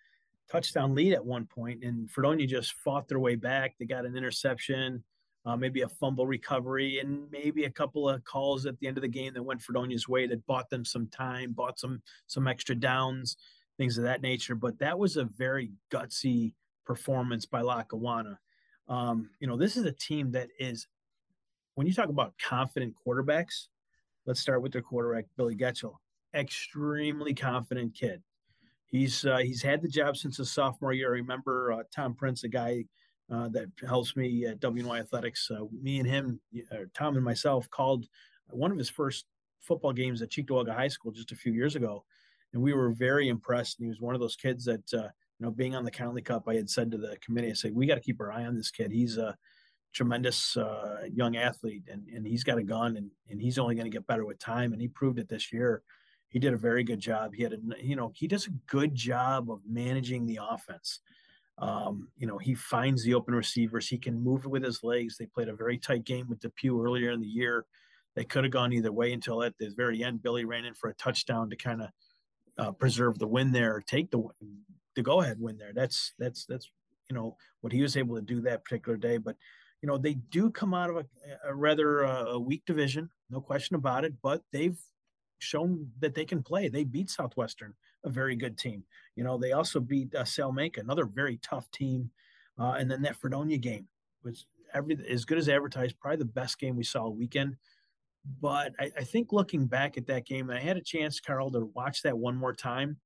touchdown lead at one point, and Fredonia just fought their way back. They got an interception uh, maybe a fumble recovery, and maybe a couple of calls at the end of the game that went Fredonia's way that bought them some time, bought some some extra downs, things of that nature. But that was a very gutsy performance by Lackawanna. Um, you know, this is a team that is, when you talk about confident quarterbacks, let's start with their quarterback Billy Getchell, extremely confident kid. He's uh, he's had the job since his sophomore year. I remember uh, Tom Prince, a guy uh, that helps me at WNY Athletics. Uh, me and him, uh, Tom and myself, called one of his first football games at Cheektowaga High School just a few years ago, and we were very impressed. And he was one of those kids that, uh, you know, being on the Connolly Cup, I had said to the committee, I said, we got to keep our eye on this kid. He's a tremendous uh, young athlete, and and he's got a gun, and and he's only going to get better with time. And he proved it this year. He did a very good job. He had a, you know, he does a good job of managing the offense. Um, you know, he finds the open receivers. He can move it with his legs. They played a very tight game with Depew earlier in the year. They could have gone either way until at the very end, Billy ran in for a touchdown to kind of uh, preserve the win there, take the the go ahead win there. That's that's that's you know what he was able to do that particular day. But you know they do come out of a, a rather uh, a weak division, no question about it. But they've shown that they can play. They beat Southwestern, a very good team. You know, they also beat uh, another very tough team. Uh, and then that Fredonia game was every as good as advertised, probably the best game we saw all weekend. But I, I think looking back at that game, I had a chance, Carl, to watch that one more time.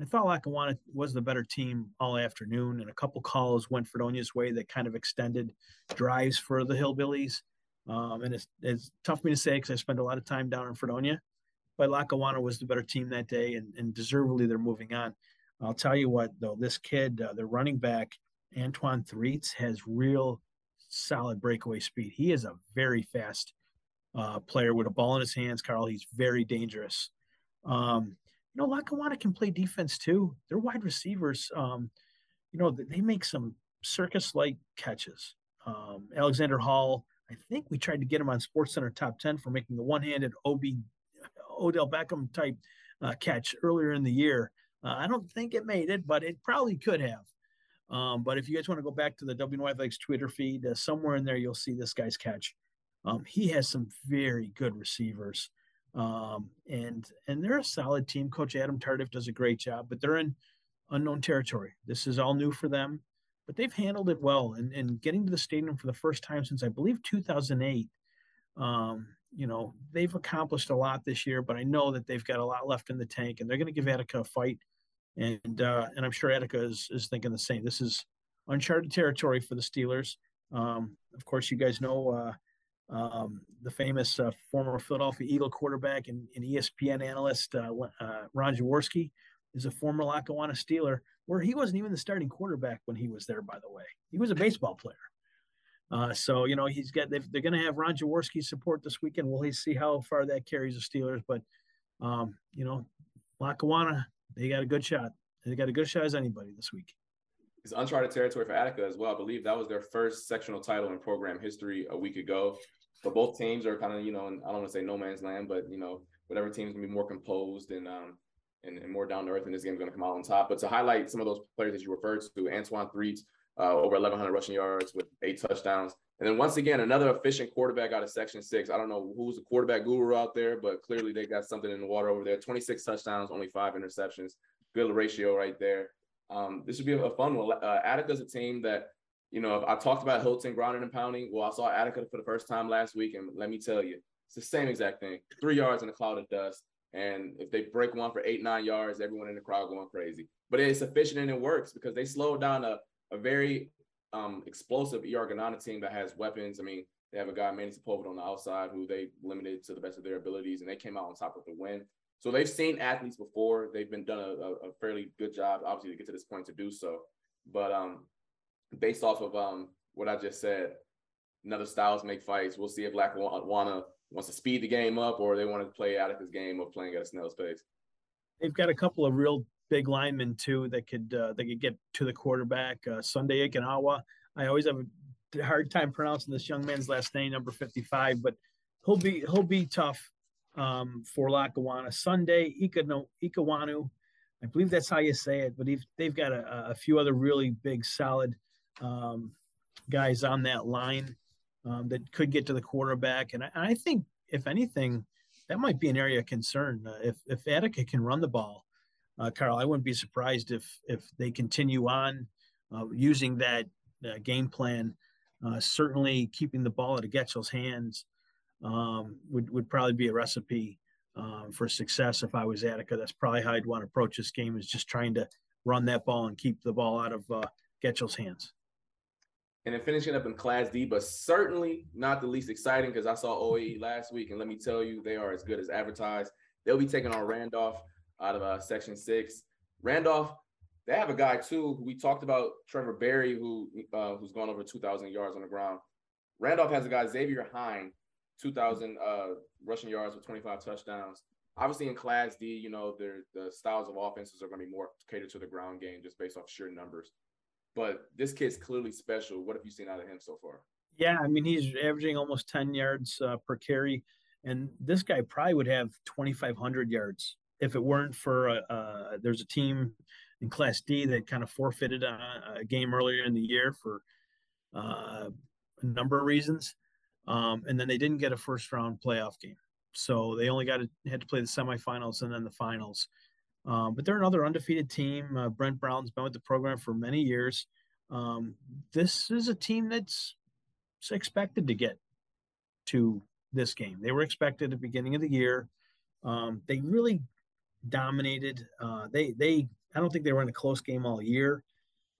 I thought Lackawanna was the better team all afternoon, and a couple calls went Fredonia's way that kind of extended drives for the Hillbillies. Um, and it's, it's tough for me to say because I spent a lot of time down in Fredonia but Lackawanna was the better team that day, and, and deservedly they're moving on. I'll tell you what, though, this kid, uh, the running back, Antoine Threets, has real solid breakaway speed. He is a very fast uh, player with a ball in his hands, Carl. He's very dangerous. Um, know, Lackawanna can play defense too. Their wide receivers, um, you know, they make some circus-like catches. Um, Alexander Hall, I think we tried to get him on Sports Center top 10 for making the one-handed OB Odell Beckham type uh, catch earlier in the year. Uh, I don't think it made it, but it probably could have. Um, but if you guys want to go back to the WNY Twitter feed, uh, somewhere in there you'll see this guy's catch. Um, he has some very good receivers, um, and and they're a solid team. Coach Adam Tardif does a great job, but they're in unknown territory. This is all new for them, but they've handled it well. And and getting to the stadium for the first time since I believe 2008. Um, you know, they've accomplished a lot this year, but I know that they've got a lot left in the tank, and they're going to give Attica a fight. And uh, and I'm sure Attica is is thinking the same. This is uncharted territory for the Steelers. Um, of course, you guys know uh, um, the famous uh, former Philadelphia Eagle quarterback and, and ESPN analyst uh, uh, Ron Jaworski is a former Lackawanna Steeler, where he wasn't even the starting quarterback when he was there. By the way, he was a baseball player. Uh, so you know he's got they're going to have Ron Jaworski support this weekend. We'll see how far that carries the Steelers, but um, you know, Lackawanna, they got a good shot. They got a good shot as anybody this week. It's uncharted territory for Attica as well. I believe that was their first sectional title in program history a week ago. But both teams are kind of, you know, I don't want to say no man's land, but you know, whatever team's gonna be more composed and um and, and more down to earth, and this game's gonna come out on top. But to highlight some of those players that you referred to, Antoine Threet, uh, over 1,100 rushing yards with eight touchdowns. And then once again, another efficient quarterback out of Section Six. I don't know who's the quarterback guru out there, but clearly they got something in the water over there. 26 touchdowns, only five interceptions. Good ratio right there. Um, this should be a fun one. Uh, Attica's a team that, you know, I talked about Hilton grounding and pounding. Well, I saw Attica for the first time last week, and let me tell you, it's the same exact thing. Three yards in a cloud of dust. And if they break one for eight, nine yards, everyone in the crowd going crazy. But it's efficient and it works because they slowed down a, a very um, explosive Granada team that has weapons. I mean, they have a guy, Manny Sepulveda, on the outside who they limited to the best of their abilities, and they came out on top of the win. So they've seen athletes before. They've been done a, a, fairly good job, obviously, to get to this point to do so. But um, based off of um, what I just said, another styles make fights. We'll see if Lackawanna wants to speed the game up or they want to play Attica's game of playing at a snail's pace. They've got a couple of real big linemen too that could uh, that could get to the quarterback. Uh, Sunday Ikanawa. I always have a hard time pronouncing this young man's last name, number fifty-five, but he'll be he'll be tough um, for Lackawanna. Sunday Ikano, Ikawanu. I believe that's how you say it, but they've got a, a few other really big, solid um, guys on that line um, that could get to the quarterback. And I, I, think, if anything, that might be an area of concern. Uh, if if Attica can run the ball, uh, Carl, I wouldn't be surprised if if they continue on uh, using that uh, game plan. Uh, certainly, keeping the ball out of Getchell's hands um, would would probably be a recipe um, for success. If I was Attica, that's probably how I'd want to approach this game: is just trying to run that ball and keep the ball out of uh, Getchell's hands and then finishing up in Class D, but certainly not the least exciting because I saw OAE last week, and let me tell you, they are as good as advertised. They'll be taking on Randolph out of uh, Section Six. Randolph, they have a guy too. we talked about Trevor Berry, who uh, who's gone over 2,000 yards on the ground. Randolph has a guy Xavier Hine, 2,000 uh, rushing yards with 25 touchdowns. Obviously, in Class D, you know, the styles of offenses are going to be more catered to the ground game just based off sheer numbers but this kid's clearly special. What have you seen out of him so far? Yeah, I mean, he's averaging almost 10 yards uh, per carry. And this guy probably would have 2,500 yards if it weren't for uh, uh, there's a team in Class D that kind of forfeited a, a game earlier in the year for uh, a number of reasons. Um, and then they didn't get a first round playoff game. So they only got to, had to play the semifinals and then the finals. Um, but they're another undefeated team. Uh, Brent Brown's been with the program for many years. Um, this is a team that's expected to get to this game. They were expected at the beginning of the year. Um, they really dominated. Uh, they they I don't think they were in a close game all year.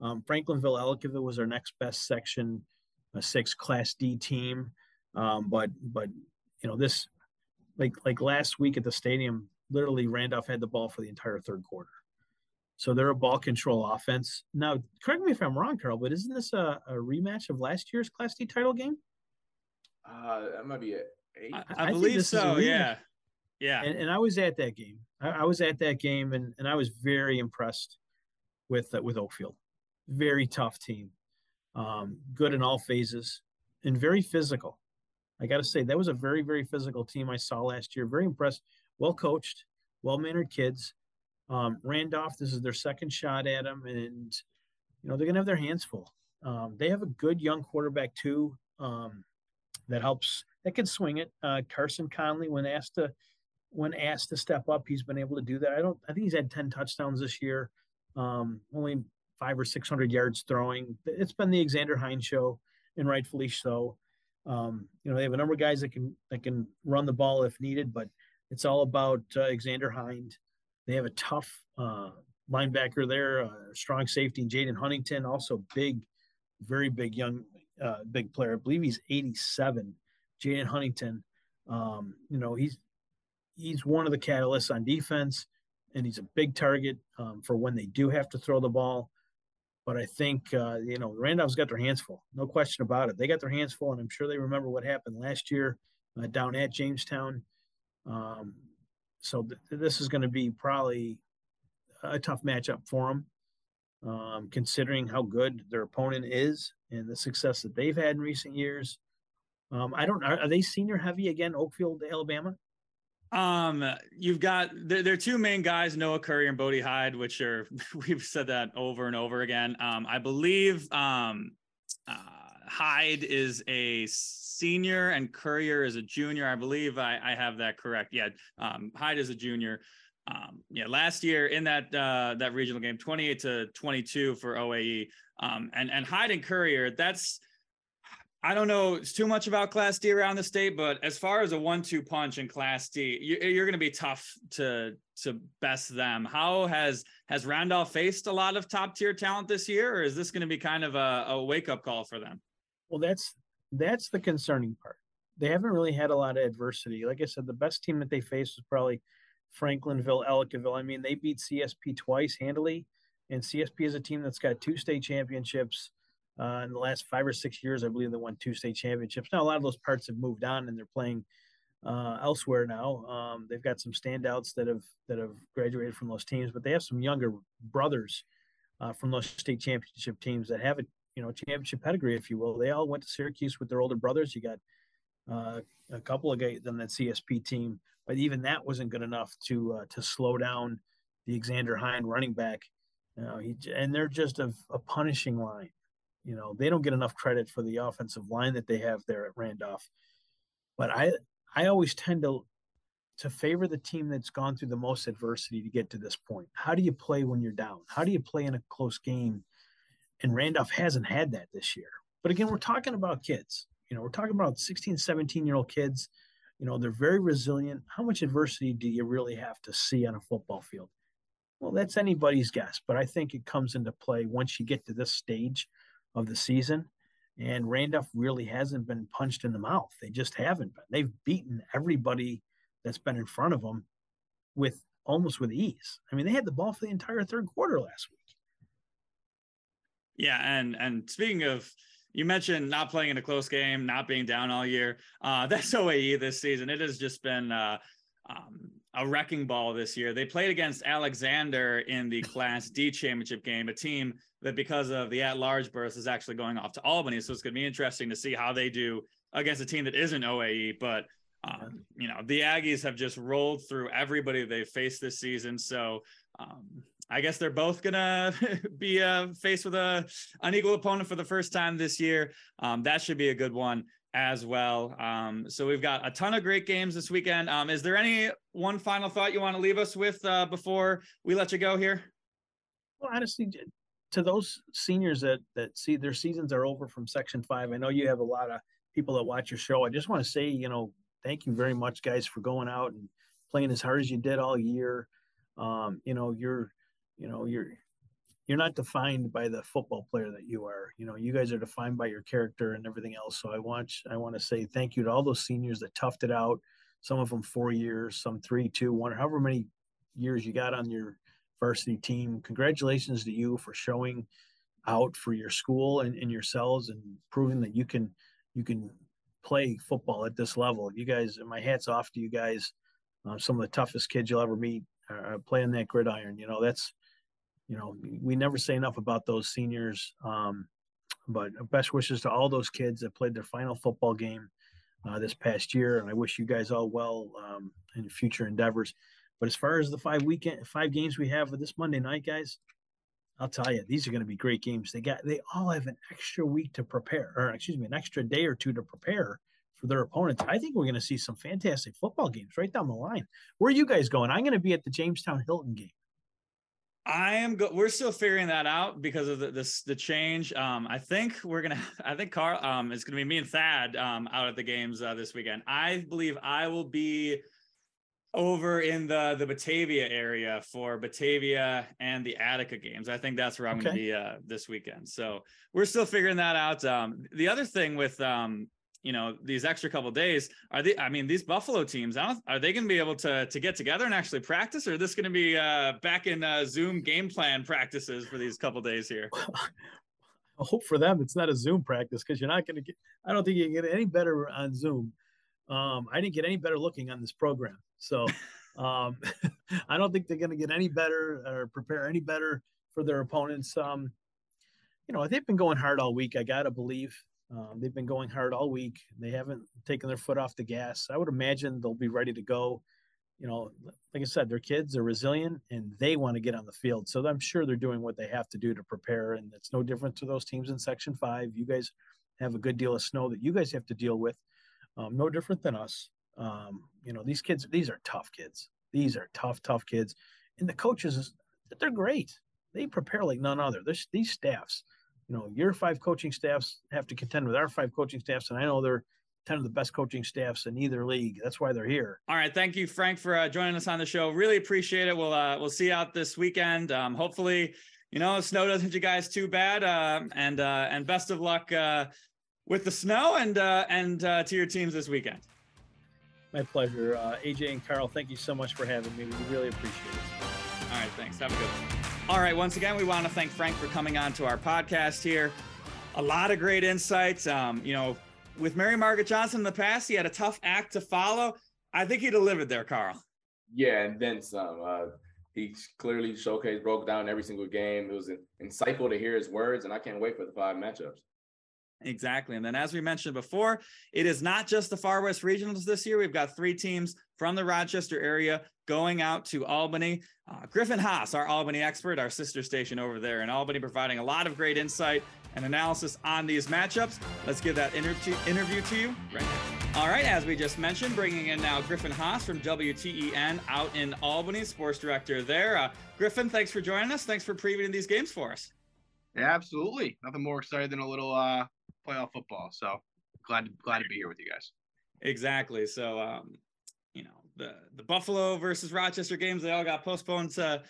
Um, Franklinville Ellicottville was our next best section a six Class D team, um, but but you know this like like last week at the stadium, literally Randolph had the ball for the entire third quarter. So they're a ball control offense. Now, correct me if I'm wrong, Carl, but isn't this a, a rematch of last year's Class D title game? Uh, that might be it. I, I, I believe so. Yeah, yeah. And, and, I was at that game. I, I, was at that game, and, and I was very impressed with uh, with Oakfield. Very tough team, um, good in all phases, and very physical. I got to say that was a very very physical team I saw last year. Very impressed well coached, well mannered kids. Um, Randolph, this is their second shot at him, and you know they're gonna have their hands full. Um, they have a good young quarterback too um, that helps that can swing it. Uh, Carson Conley, when asked to when asked to step up, he's been able to do that. I don't. I think he's had ten touchdowns this year. Um, only five or six hundred yards throwing. It's been the Xander Hines show, and rightfully so. Um, you know they have a number of guys that can that can run the ball if needed, but it's all about uh, Xander Hind. They have a tough uh, linebacker there, uh, strong safety, Jaden Huntington, also big, very big young, uh, big player. I believe he's 87. Jaden Huntington, um, you know, he's he's one of the catalysts on defense, and he's a big target um, for when they do have to throw the ball. But I think uh, you know Randolph's got their hands full, no question about it. They got their hands full, and I'm sure they remember what happened last year uh, down at Jamestown. Um, so th- this is going to be probably a tough matchup for them, um, considering how good their opponent is and the success that they've had in recent years. Um, I don't. Are, are they senior heavy again? Oakfield, Alabama. Um, you've got there, are two main guys, Noah Curry and Bodie Hyde, which are we've said that over and over again. Um, I believe um, uh, Hyde is a senior and Courier is a junior. I believe I, I have that correct. Yeah, um, Hyde is a junior. Um, yeah, last year in that uh, that regional game, 28 to 22 for OAE. Um, and and Hyde and Courier. that's I don't know it's too much about Class D around the state, but as far as a one-two punch in Class D, you, are going to be tough to to best them. How has has Randolph faced a lot of top-tier talent this year, or is this going to be kind of a, a wake-up call for them? Well, that's that's the concerning part. They haven't really had a lot of adversity. Like I said, the best team that they faced was probably Franklinville, Ellicottville. I mean, they beat CSP twice handily, and CSP is a team that's got two state championships. Uh, in the last five or six years, I believe they won two state championships. Now, a lot of those parts have moved on and they're playing uh, elsewhere now. Um, they've got some standouts that have that have graduated from those teams, but they have some younger brothers uh, from those state championship teams that have a you know championship pedigree, if you will. They all went to Syracuse with their older brothers. You got uh, a couple of guys on that CSP team, but even that wasn't good enough to uh, to slow down the Xander Hine running back. You know, he, and they're just a, a, punishing line. You know, they don't get enough credit for the offensive line that they have there at Randolph. But I I always tend to to favor the team that's gone through the most adversity to get to this point. How do you play when you're down? How do you play in a close game? And Randolph hasn't had that this year. But again, we're talking about kids. You know, we're talking about 16, 17 year old kids. You know, they're very resilient. How much adversity do you really have to see on a football field? Well, that's anybody's guess, but I think it comes into play once you get to this stage of the season. And Randolph really hasn't been punched in the mouth. They just haven't been. They've beaten everybody that's been in front of them with almost with ease. I mean, they had the ball for the entire third quarter last week. Yeah, and and speaking of you mentioned not playing in a close game, not being down all year. Uh, that's OAE this season. It has just been uh, um, a wrecking ball this year. They played against Alexander in the Class D championship game, a team that, because of the at-large berth, is actually going off to Albany. So it's going to be interesting to see how they do against a team that isn't OAE. But um, you know, the Aggies have just rolled through everybody they've faced this season. So um, I guess they're both gonna be uh, faced with a unequal opponent for the first time this year. Um, that should be a good one as well. Um, so we've got a ton of great games this weekend. Um, is there any one final thought you want to leave us with uh, before we let you go here? Well, honestly, to those seniors that that see their seasons are over from Section Five, I know you have a lot of people that watch your show. I just want to say, you know, thank you very much, guys, for going out and playing as hard as you did all year. Um, you know, you're you know you're you're not defined by the football player that you are. You know you guys are defined by your character and everything else. So i want i want to say thank you to all those seniors that toughed it out some of them four years some three two one however many years you got on your varsity team. Congratulations to you for showing out for your school and, and yourselves and proving that you can you can play football at this level. You guys my hats off to you guys uh, some of the toughest kids you'll ever meet uh, playing that gridiron you know that's you know, we never say enough about those seniors. Um, but best wishes to all those kids that played their final football game uh, this past year, and I wish you guys all well um, in future endeavors. But as far as the five weekend, five games we have for this Monday night, guys, I'll tell you, these are going to be great games. They got, they all have an extra week to prepare, or excuse me, an extra day or two to prepare for their opponents. I think we're going to see some fantastic football games right down the line. Where are you guys going? I'm going to be at the Jamestown Hilton game. I am. Go- we're still figuring that out because of the this the change. Um, I think we're gonna. I think Carl. Um, it's gonna be me and Thad um out at the games uh, this weekend. I believe I will be over in the the Batavia area for Batavia and the Attica games. I think that's where I'm okay. going to be uh, this weekend. So we're still figuring that out. Um, the other thing with um, you know these extra couple days are they i mean these buffalo teams are they going to be able to to get together and actually practice or is this going to be uh back in uh zoom game plan practices for these couple days here i hope for them it's not a zoom practice because you're not going to get i don't think you get any better on zoom um i didn't get any better looking on this program so Um, I don't think they're going to get any better or prepare any better for their opponents. Um, you know, they've been going hard all week. I gotta believe um, they've been going hard all week. They haven't taken their foot off the gas. I would imagine they'll be ready to go. You know, like I said, their kids are resilient and they want to get on the field. So I'm sure they're doing what they have to do to prepare. And it's no different to those teams in Section Five. You guys have a good deal of snow that you guys have to deal with. Um, no different than us. Um, you know, these kids, these are tough kids. These are tough, tough kids. And the coaches, they're great. They prepare like none other. There's these staffs you know, your five coaching staffs have to contend with our five coaching staffs, and I know they're 10 of the best coaching staffs in either league. That's why they're here. All right. Thank you, Frank, for uh, joining us on the show. Really appreciate it. We'll, uh, we'll see you out this weekend. Um, hopefully, you know, snow doesn't hit you guys too bad. Uh, and, uh, and best of luck uh, with the snow and, uh, and uh, to your teams this weekend. My pleasure. Uh, AJ and Carl, thank you so much for having me. We really appreciate it. All right. Thanks. Have a good one. All right, once again, we want to thank Frank for coming on to our podcast here. A lot of great insights. Um, you know, with Mary Margaret Johnson in the past, he had a tough act to follow. I think he delivered there, Carl. Yeah, and then some. Uh, he clearly showcased, broke down every single game. It was insightful to hear his words, and I can't wait for the five matchups. Exactly. And then, as we mentioned before, it is not just the Far West Regionals this year. We've got three teams from the Rochester area going out to Albany. Uh, Griffin Haas, our Albany expert, our sister station over there in Albany, providing a lot of great insight and analysis on these matchups. Let's give that inter- interview to you right now. All right, as we just mentioned, bringing in now Griffin Haas from WTEN out in Albany, sports director there. Uh, Griffin, thanks for joining us. Thanks for previewing these games for us. Yeah, absolutely. Nothing more excited than a little uh, playoff football. So glad to, glad to be here with you guys. Exactly. So, um, the the Buffalo versus Rochester games they all got postponed to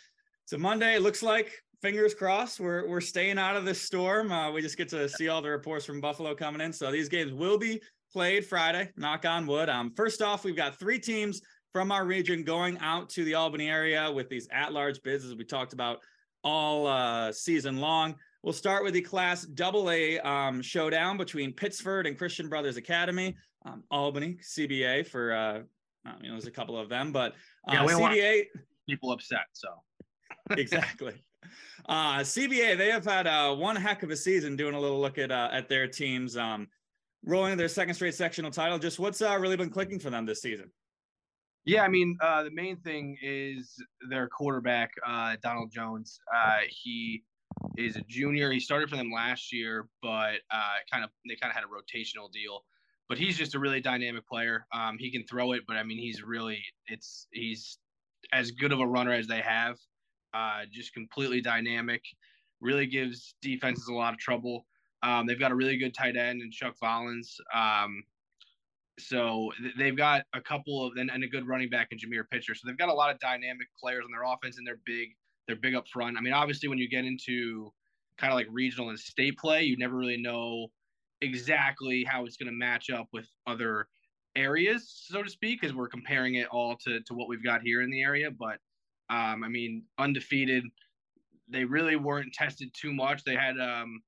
to Monday. It looks like fingers crossed we're we're staying out of this storm. Uh, we just get to see all the reports from Buffalo coming in. So these games will be played Friday. Knock on wood. Um, first off, we've got three teams from our region going out to the Albany area with these at-large bids, as we talked about all uh, season long. We'll start with the Class AA um, showdown between Pittsford and Christian Brothers Academy, um, Albany CBA for uh, you know there's a couple of them, but uh, yeah, CBA people upset. So exactly. Uh, CBA they have had uh, one heck of a season. Doing a little look at uh, at their teams, um, rolling their second straight sectional title. Just what's uh, really been clicking for them this season? Yeah, I mean, uh, the main thing is their quarterback, uh, Donald Jones. Uh, he is a junior. He started for them last year, but uh, kind of they kind of had a rotational deal. But he's just a really dynamic player. Um, he can throw it, but I mean, he's really it's he's as good of a runner as they have. Uh, just completely dynamic. Really gives defenses a lot of trouble. Um, they've got a really good tight end and Chuck Collins. Um, so they've got a couple of and, and a good running back in Jameer Pitcher. So they've got a lot of dynamic players on their offense, and they're big they're big up front. I mean, obviously, when you get into kind of like regional and state play, you never really know exactly how it's going to match up with other areas, so to speak, because we're comparing it all to to what we've got here in the area. But um, I mean, undefeated, they really weren't tested too much. They had, um,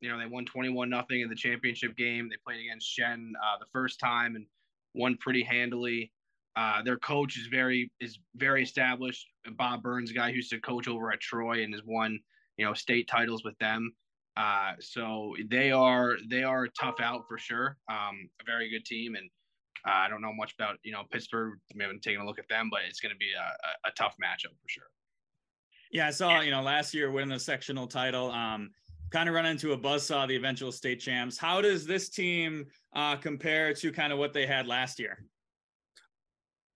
you know, they won twenty one nothing in the championship game. They played against Shen uh, the first time and won pretty handily. Uh, their coach is very is very established. Bob Burns, guy who used to coach over at Troy and has won you know state titles with them. Uh, so they are they are a tough out for sure. Um, a very good team, and uh, I don't know much about you know Pittsford. We haven't taken a look at them, but it's going to be a, a, tough matchup for sure. Yeah, I saw you know last year winning the sectional title. Um, kind of run into a buzzsaw the eventual state champs. How does this team uh, compare to kind of what they had last year?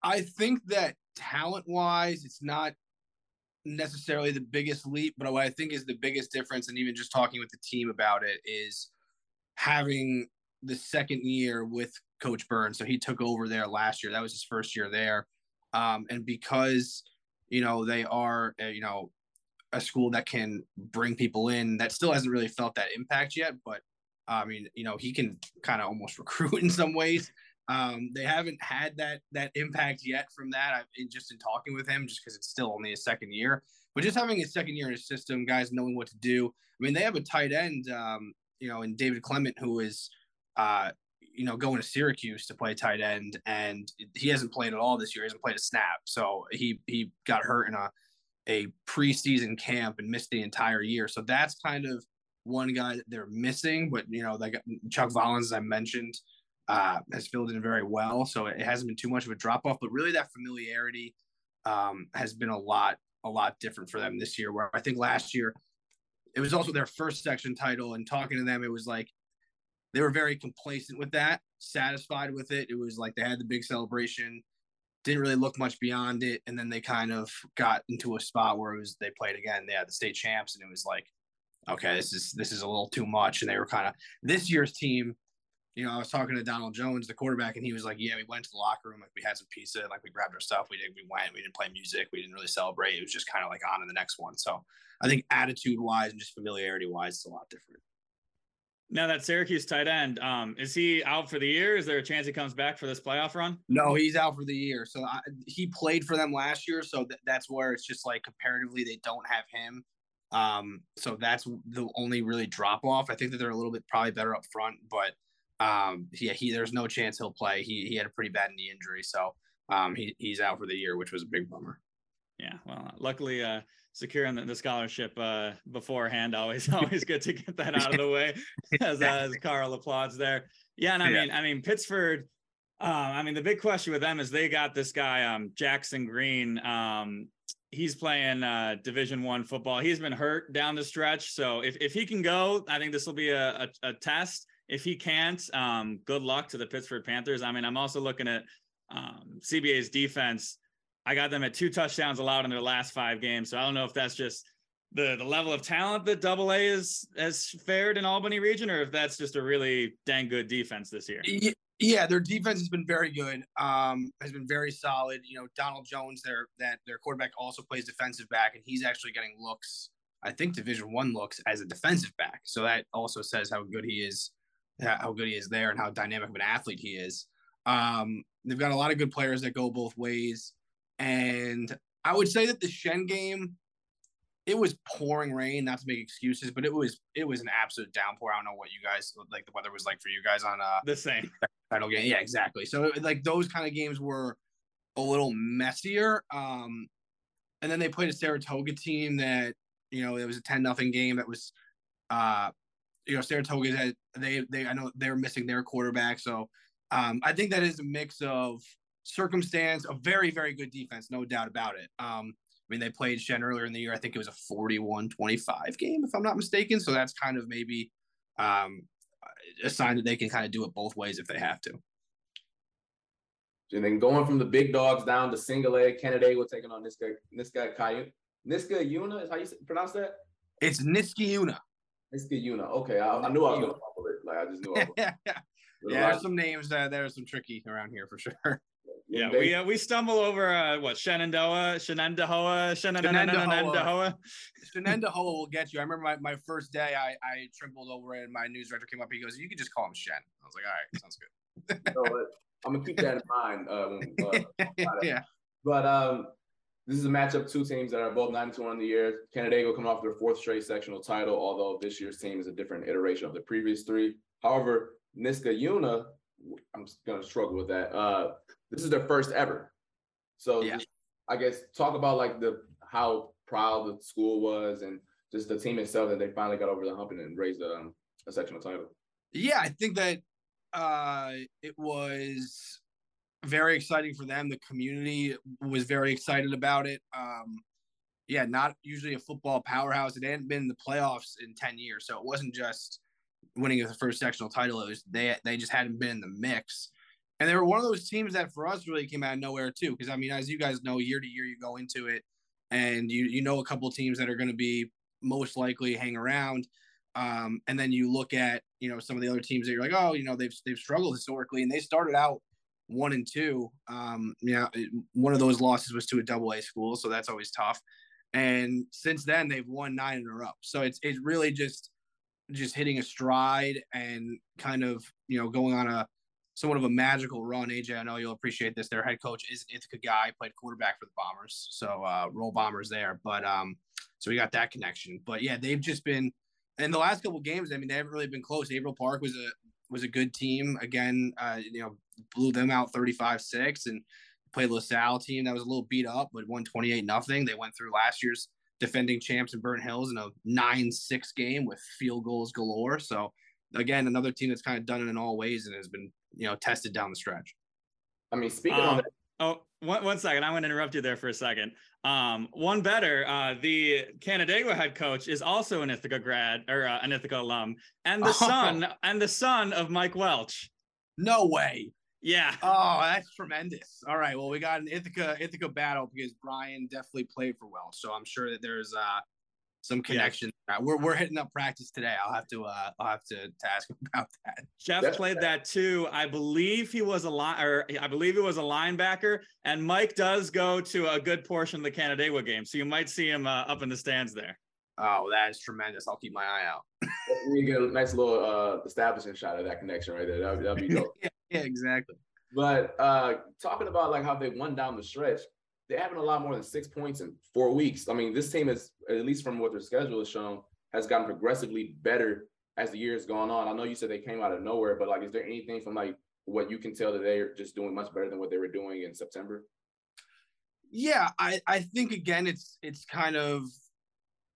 I think that talent wise, it's not necessarily the biggest leap, but what I think is the biggest difference, and even just talking with the team about it, is having the second year with Coach Burns. So he took over there last year. That was his first year there. Um, and because, you know, they are, uh, you know, a school that can bring people in that still hasn't really felt that impact yet, but I mean, you know, he can kind of almost recruit in some ways. Um, they haven't had that that impact yet from that. I've just in talking with him, just because it's still only a second year. But just having a second year in his system, guys knowing what to do. I mean, they have a tight end, um, you know, in David Clement, who is, uh, you know, going to Syracuse to play tight end, and he hasn't played at all this year. He hasn't played a snap, so he he got hurt in a a preseason camp and missed the entire year. So that's kind of one guy that they're missing. But you know, like Chuck Vollins, as I mentioned, uh, has filled in very well. So it hasn't been too much of a drop off. But really, that familiarity um, has been a lot a lot different for them this year. Where I think last year it was also their first section title, and talking to them, it was like they were very complacent with that, satisfied with it. It was like they had the big celebration, didn't really look much beyond it, and then they kind of got into a spot where it was they played again. They had the state champs, and it was like, okay, this is this is a little too much. And they were kind of this year's team. You know, I was talking to Donald Jones, the quarterback, and he was like, "Yeah, we went to the locker room, like we had some pizza, and like we grabbed our stuff. We did, we went, we didn't play music, we didn't really celebrate. It was just kind of like on to the next one." So I think attitude wise and just familiarity wise, it's a lot different. Now that Syracuse tight end, um, is he out for the year? Is there a chance he comes back for this playoff run? No, he's out for the year. So I, he played for them last year, so th- that's where it's just like comparatively they don't have him. Um, so that's the only really drop off. I think that they're a little bit probably better up front, but um, yeah, he there's no chance he'll play. He he had a pretty bad knee injury, so um, he he's out for the year, which was a big bummer. Yeah, well, luckily, uh, securing the, the scholarship uh, beforehand always always good to get that out of the way as uh, as Carl applauds there. Yeah, and I yeah. mean I mean Pittsford. Um, I mean the big question with them is they got this guy um, Jackson Green. Um, he's playing uh, Division One football. He's been hurt down the stretch, so if if he can go, I think this will be a, a, a test. If he can't, um, good luck to the Pittsford Panthers. I mean, I'm also looking at um, CBA's defense I got them at two touchdowns allowed in their last five games. So I don't know if that's just the the level of talent that Double A is has fared in Albany region, or if that's just a really dang good defense this year. Yeah, their defense has been very good. Um, has been very solid. You know, Donald Jones, their that their quarterback also plays defensive back, and he's actually getting looks. I think Division One looks as a defensive back. So that also says how good he is, how good he is there, and how dynamic of an athlete he is. Um, they've got a lot of good players that go both ways. And I would say that the Shen game, it was pouring rain, not to make excuses, but it was it was an absolute downpour. I don't know what you guys like the weather was like for you guys on uh the same title game. Yeah, exactly. So like those kind of games were a little messier. Um and then they played a Saratoga team that, you know, it was a 10 nothing game that was uh you know, Saratoga had they they I know they're missing their quarterback. So um I think that is a mix of circumstance, a very, very good defense, no doubt about it. Um, I mean, they played Shen earlier in the year. I think it was a 41 25 game, if I'm not mistaken. So that's kind of maybe um, a sign that they can kind of do it both ways if they have to. And then going from the big dogs down to single A, Canandaigua taking on this guy, this guy. Niska Yuna is how you pronounce that? It's Niskayuna. Niskayuna. Okay, I, I, knew I was gonna fumble it. Like I just knew. I was. yeah, yeah. There's some names that there's some tricky around here for sure. Yeah, we uh, we stumble over uh, what Shenendehowa, Shenendehowa, Shenendehowa, Shenendehowa Shenendehowa will get you. I remember my, my first day, I I trembled over it, and my news director came up. He goes, "You can just call him Shen." I was like, "All right, sounds good." so, I'm gonna keep that in mind. Uh, uh, yeah. But um, this is a matchup two teams that are both 92 on the year. Canandaigua coming off their fourth straight sectional title, although this year's team is a different iteration of the previous three. However, Niskayuna, I'm gonna struggle with that. Uh, this is their first ever. So yeah. I guess talk about like the how proud the school was and just the team itself that they finally got over the hump and raised a, um, a sectional title. Yeah, I think that uh, it was very exciting for them. The community was very excited about it. Um, yeah, not usually a football powerhouse. It hadn't been in the playoffs in 10 years. So it wasn't just winning the first sectional title. It was they they just hadn't been in the mix. And they were one of those teams that for us really came out of nowhere too. Because I mean, as you guys know, year to year you go into it, and you you know a couple teams that are going to be most likely hang around. Um, and then you look at you know some of the other teams that you're like, oh, you know they've they've struggled historically, and they started out one and two. Um, know, one of those losses was to a double A school, so that's always tough. And since then, they've won nine in a row. So it's it's really just just hitting a stride and kind of you know going on a somewhat of a magical run. AJ, I know you'll appreciate this. Their head coach is Ithaca guy, played quarterback for the Bombers, so uh, roll Bombers there. But um, so we got that connection. But yeah, they've just been in the last couple games. I mean, they haven't really been close. Averill Park was a was a good team. Again, uh, you know, blew them out 35-6 and played LaSalle team that was a little beat up, but won 28 nothing. They went through last year's defending champs in Burnt Hills in a 9-6 game with field goals galore. So again, another team that's kind of done it in all ways and has been, you know, tested down the stretch. I mean, speaking um, on that. Oh, one, one second. I'm going to interrupt you there for a second. Um, one better, uh, the Canandaigua head coach is also an Ithaca grad or uh, an Ithaca alum, and the oh. son and the son of Mike Welch. No way. Yeah. Oh, that's tremendous. All right. Well, we got an Ithaca Ithaca battle because Brian definitely played for Welch, so I'm sure that there's uh some connection. Yeah. We're we're hitting up practice today. I'll have to uh I'll have to, to ask him about that. Jeff That's played that too. I believe he was a line or I believe he was a linebacker. And Mike does go to a good portion of the Canandaigua game, so you might see him uh, up in the stands there. Oh, that is tremendous. I'll keep my eye out. we get a nice little uh establishing shot of that connection right there. That'd, that'd be dope. yeah, yeah, exactly. But uh talking about like how they won down the stretch, they haven't allowed more than six points in four weeks. I mean, this team is, at least from what their schedule has shown, has gotten progressively better as the years gone on. I know you said they came out of nowhere, but like, is there anything from like what you can tell that they're just doing much better than what they were doing in September? Yeah, I I think again, it's it's kind of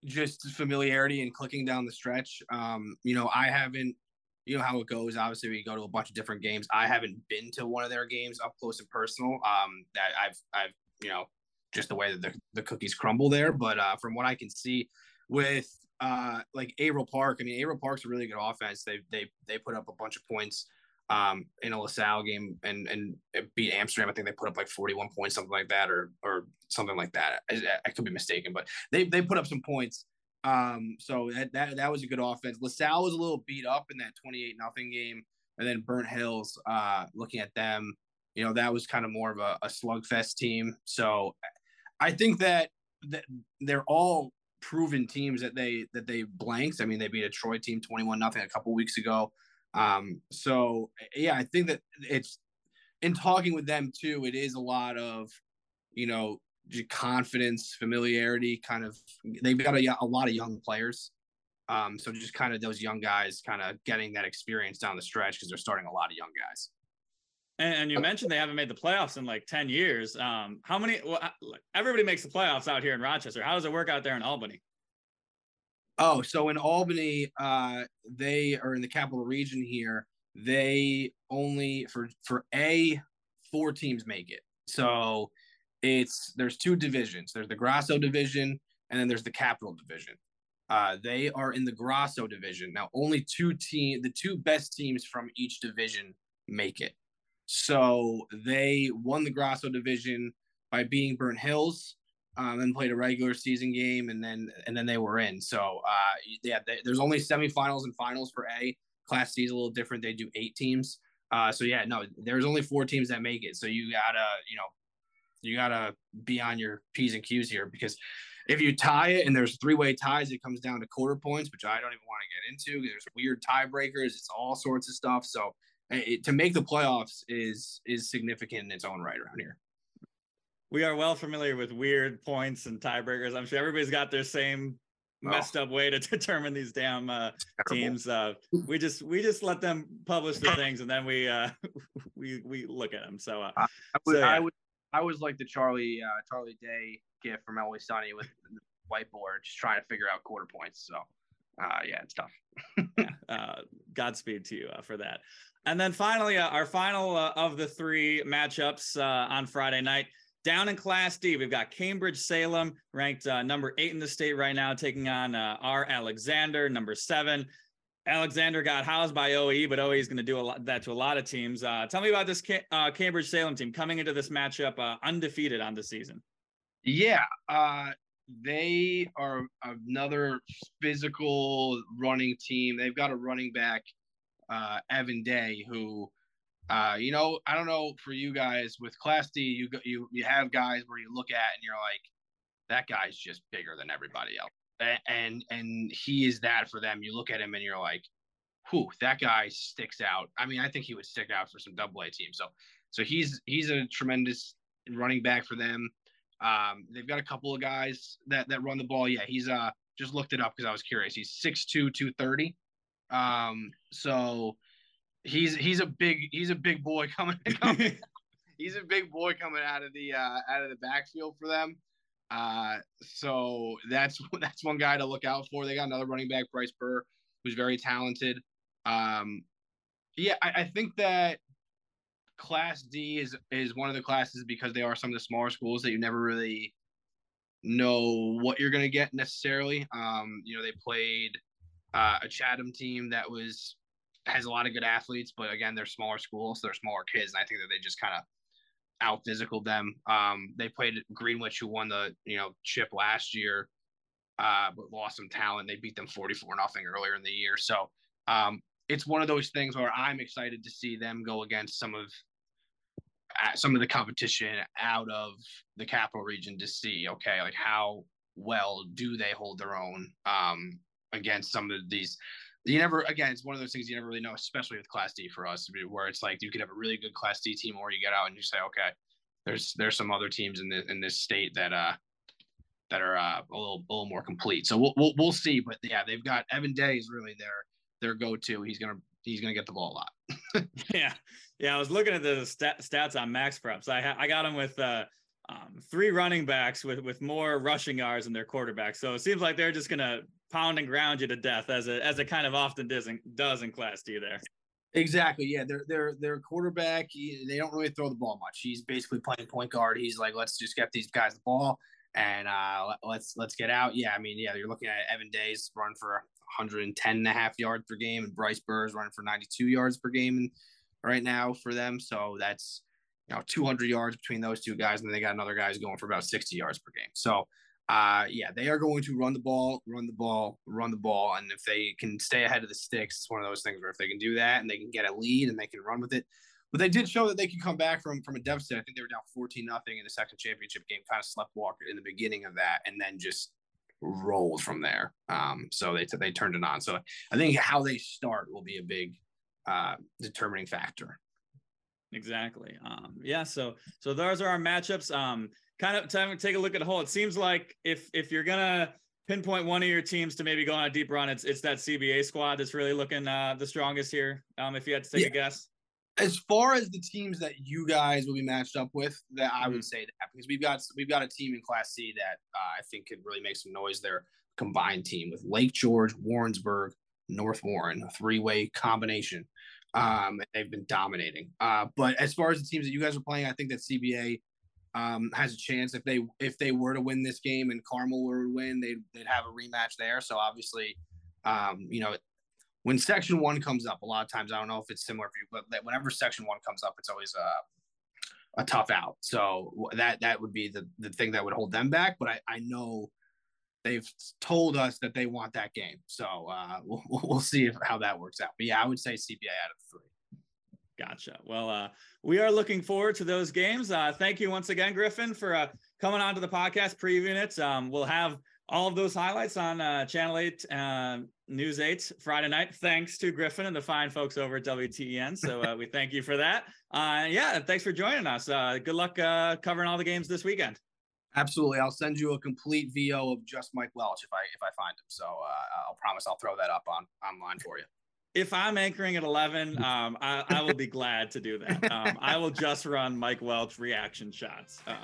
just familiarity and clicking down the stretch. Um, you know, I haven't you know how it goes. Obviously, we go to a bunch of different games. I haven't been to one of their games up close and personal. Um, that I've I've you know, just the way that the, the cookies crumble there. But uh, from what I can see with uh, like Averill Park, I mean, Averill Park's a really good offense. They they they put up a bunch of points um, in a LaSalle game and and beat Amsterdam. I think they put up like 41 points, something like that, or or something like that. I, I could be mistaken, but they they put up some points. Um, so that, that that was a good offense. LaSalle was a little beat up in that 28 nothing game, and then Burnt Hills. Uh, looking at them, you know, that was kind of more of a, a slugfest team. So I think that, that they're all proven teams that they that they blanked. I mean, they beat a Troy team 21 nothing a couple weeks ago. Um, so yeah, I think that it's in talking with them too, it is a lot of, you know, confidence, familiarity, kind of they've got a, a lot of young players. Um, so just kind of those young guys kind of getting that experience down the stretch because they're starting a lot of young guys. And, and, you mentioned they haven't made the playoffs in like 10 years. Um, how many, well, everybody makes the playoffs out here in Rochester. How does it work out there in Albany? Oh, so in Albany, uh, they are in the capital region here. They only for for a four teams make it. So it's there's two divisions. There's the Grasso division, and then there's the Capital division. Uh, they are in the Grasso division now. Only two team, the two best teams from each division make it. So they won the Grasso division by beating Burnt Hills, um, then played a regular season game, and then and then they were in. So uh, yeah, they, there's only semifinals and finals for A. Class C is a little different; they do eight teams. Uh, so yeah, no, there's only four teams that make it. So you gotta, you know, you gotta be on your p's and q's here because if you tie it and there's three way ties, it comes down to quarter points, which I don't even want to get into. There's weird tiebreakers. It's all sorts of stuff. So it, to make the playoffs is is significant in its own right around here. We are well familiar with weird points and tiebreakers. I'm sure everybody's got their same messed up way to determine these damn uh, teams. Uh, we just we just let them publish the things and then we uh, we we look at them. So uh, I, was, so, yeah. I was I was like the Charlie uh, Charlie Day gift from Always Sunny with the whiteboard, just trying to figure out quarter points. So uh, yeah, it's tough. uh, Godspeed to you uh, for that. And then finally, uh, our final uh, of the three matchups uh, on Friday night. Down in Class D, we've got Cambridge Salem, ranked uh, number eight in the state right now, taking on uh, our Alexander, number seven. Alexander got housed by OE, but OE is going to do a lot, that to a lot of teams. Uh, tell me about this Cambridge Salem team coming into this matchup undefeated on the season. Yeah, they are another physical running team. They've got a running back uh, Evan Day, who, uh, you know, I don't know for you guys with Class D, you you you have guys where you look at and you're like, that guy's just bigger than everybody else, and and, he is that for them. You look at him and you're like, whew, that guy sticks out. I mean, I think he would stick out for some Double A teams. So so he's he's a tremendous running back for them. Um, they've got a couple of guys that that run the ball. Yeah, he's uh just looked it up because I was curious. He's 6'2", 230. Um, so he's he's a big he's a big boy coming. coming he's a big boy coming out of the uh, out of the backfield for them. Uh, so that's that's one guy to look out for. They got another running back, Bryce Burr, who's very talented. Um, yeah, I, I think that Class D is is one of the classes because they are some of the smaller schools that you never really know what you're going to get necessarily. Um, you know, they played uh, a Chatham team that was has a lot of good athletes, but again, they're smaller schools, so they're smaller kids, and I think that they just kind of out physical them. Um, they played Greenwich, who won the you know chip last year, uh, but lost some talent. They beat them forty four nothing earlier in the year, so um, it's one of those things where I'm excited to see them go against some of some of the competition out of the capital region to see okay like how well do they hold their own um, against some of these you never again it's one of those things you never really know especially with class d for us where it's like you could have a really good class d team or you get out and you say okay there's there's some other teams in this in this state that uh that are uh, a little a little more complete. So we'll, we'll we'll see but yeah they've got evan day is really their their go-to. He's gonna he's gonna get the ball a lot. Yeah yeah i was looking at the stat, stats on MaxPreps i ha- i got him with uh um, three running backs with with more rushing yards than their quarterback. So it seems like they're just gonna pound and ground you to death as it as it kind of often does in, does in Class D there. Exactly. Yeah, they're they're they're quarterback. They don't really throw the ball much. He's basically playing point guard. He's like, let's just get these guys the ball and uh, let's let's get out. Yeah, I mean, yeah, you're looking at Evan Days run for 110 and a half yards per game, and Bryce Burr's running for 92 yards per game and right now for them. So that's you know 200 yards between those two guys, and then they got another guys going for about 60 yards per game. So uh, yeah, they are going to run the ball, run the ball, run the ball. And if they can stay ahead of the sticks, it's one of those things where if they can do that and they can get a lead and they can run with it. But they did show that they can come back from from a deficit. I think they were down 14 nothing in the second championship game, kind of slept walk in the beginning of that, and then just rolled from there. Um, so they they turned it on. So I think how they start will be a big uh, determining factor. Exactly. Um, yeah. So so those are our matchups. Um, kind of time to take a look at the whole. It seems like if if you're gonna pinpoint one of your teams to maybe go on a deep run, it's it's that CBA squad that's really looking uh, the strongest here. Um, if you had to take yeah. a guess. As far as the teams that you guys will be matched up with, that I would mm-hmm. say that because we've got we've got a team in Class C that uh, I think could really make some noise. Their combined team with Lake George, Warrensburg, North Warren, a three way combination. Um, they've been dominating. Uh, but as far as the teams that you guys are playing, I think that CBA um, has a chance if they if they were to win this game and Carmel were to win, they'd they'd have a rematch there. So obviously, um, you know, when Section One comes up, a lot of times I don't know if it's similar for you, but whenever Section One comes up, it's always a a tough out. So that that would be the the thing that would hold them back. But I I know they've told us that they want that game. So uh, we'll we'll see if, how that works out. But yeah, I would say CBA out of three. Gotcha. Well, uh, we are looking forward to those games. Uh, thank you once again, Griffin, for uh, coming on to the podcast, previewing it. Um, we'll have all of those highlights on uh, Channel 8 uh, News 8 Friday night, thanks to Griffin and the fine folks over at WTEN. So uh, we thank you for that. Uh, yeah, thanks for joining us. Uh, good luck uh, covering all the games this weekend. Absolutely, I'll send you a complete VO of just Mike Welch if I if I find him. So uh, I'll promise I'll throw that up on online for you if I'm anchoring at 11, um, I, I, will be glad to do that. Um, I will just run Mike Welch reaction shots. Um,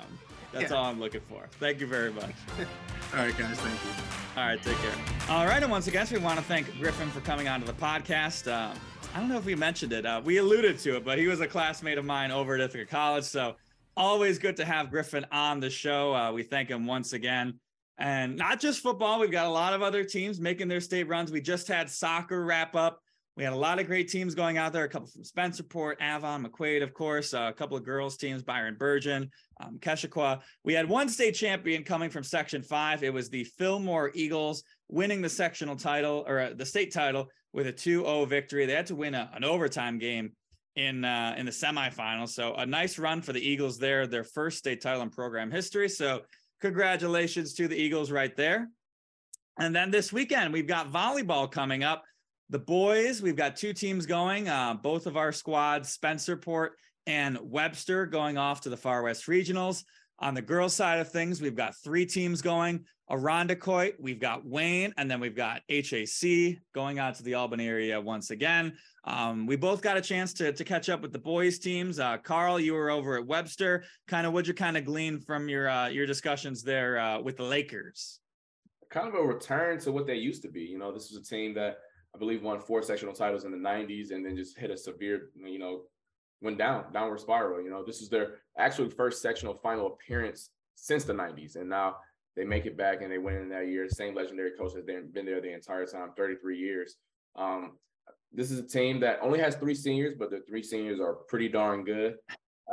that's yeah. all I'm looking for. Thank you very much. all right, guys. Thank you. All right, take care. All right, and once again, we want to thank Griffin for coming onto the podcast. Uh, I don't know if we mentioned it. Uh, we alluded to it, but he was a classmate of mine over at Ithaca College. So always good to have Griffin on the show. Uh, we thank him once again. And not just football, we've got a lot of other teams making their state runs. We just had soccer wrap up. We had a lot of great teams going out there. A couple from Spencerport, Avon, McQuaid, of course. Uh, a couple of girls teams, Byron-Bergen, um, Keshequa. We had one state champion coming from Section Five. It was the Fillmore Eagles winning the sectional title or uh, the state title with a 2-0 victory. They had to win a, an overtime game in uh, in the semifinals. So a nice run for the Eagles there, their first state title in program history. So congratulations to the Eagles right there. And then this weekend we've got volleyball coming up the boys, we've got two teams going. Uh, both of our squads, Spencerport and Webster, going off to the Far West Regionals. On the girls' side of things, we've got three teams going. Irondequoit, we've got Wayne, and then we've got HAC going out to the Albany area once again. Um, we both got a chance to, to catch up with the boys teams. Uh, Carl, you were over at Webster. Kind of what'd you kind of glean from your uh, your discussions there uh, with the Lakers? Kind of a return to what they used to be. You know, this was a team that I believe won four sectional titles in the 90s and then just hit a severe, you know, went down, downward spiral. You know, this is their actual first sectional final appearance since the 90s. And now they make it back and they win in that year. Same legendary coach has been there the entire time, 33 years. Um, this is a team that only has three seniors, but the three seniors are pretty darn good.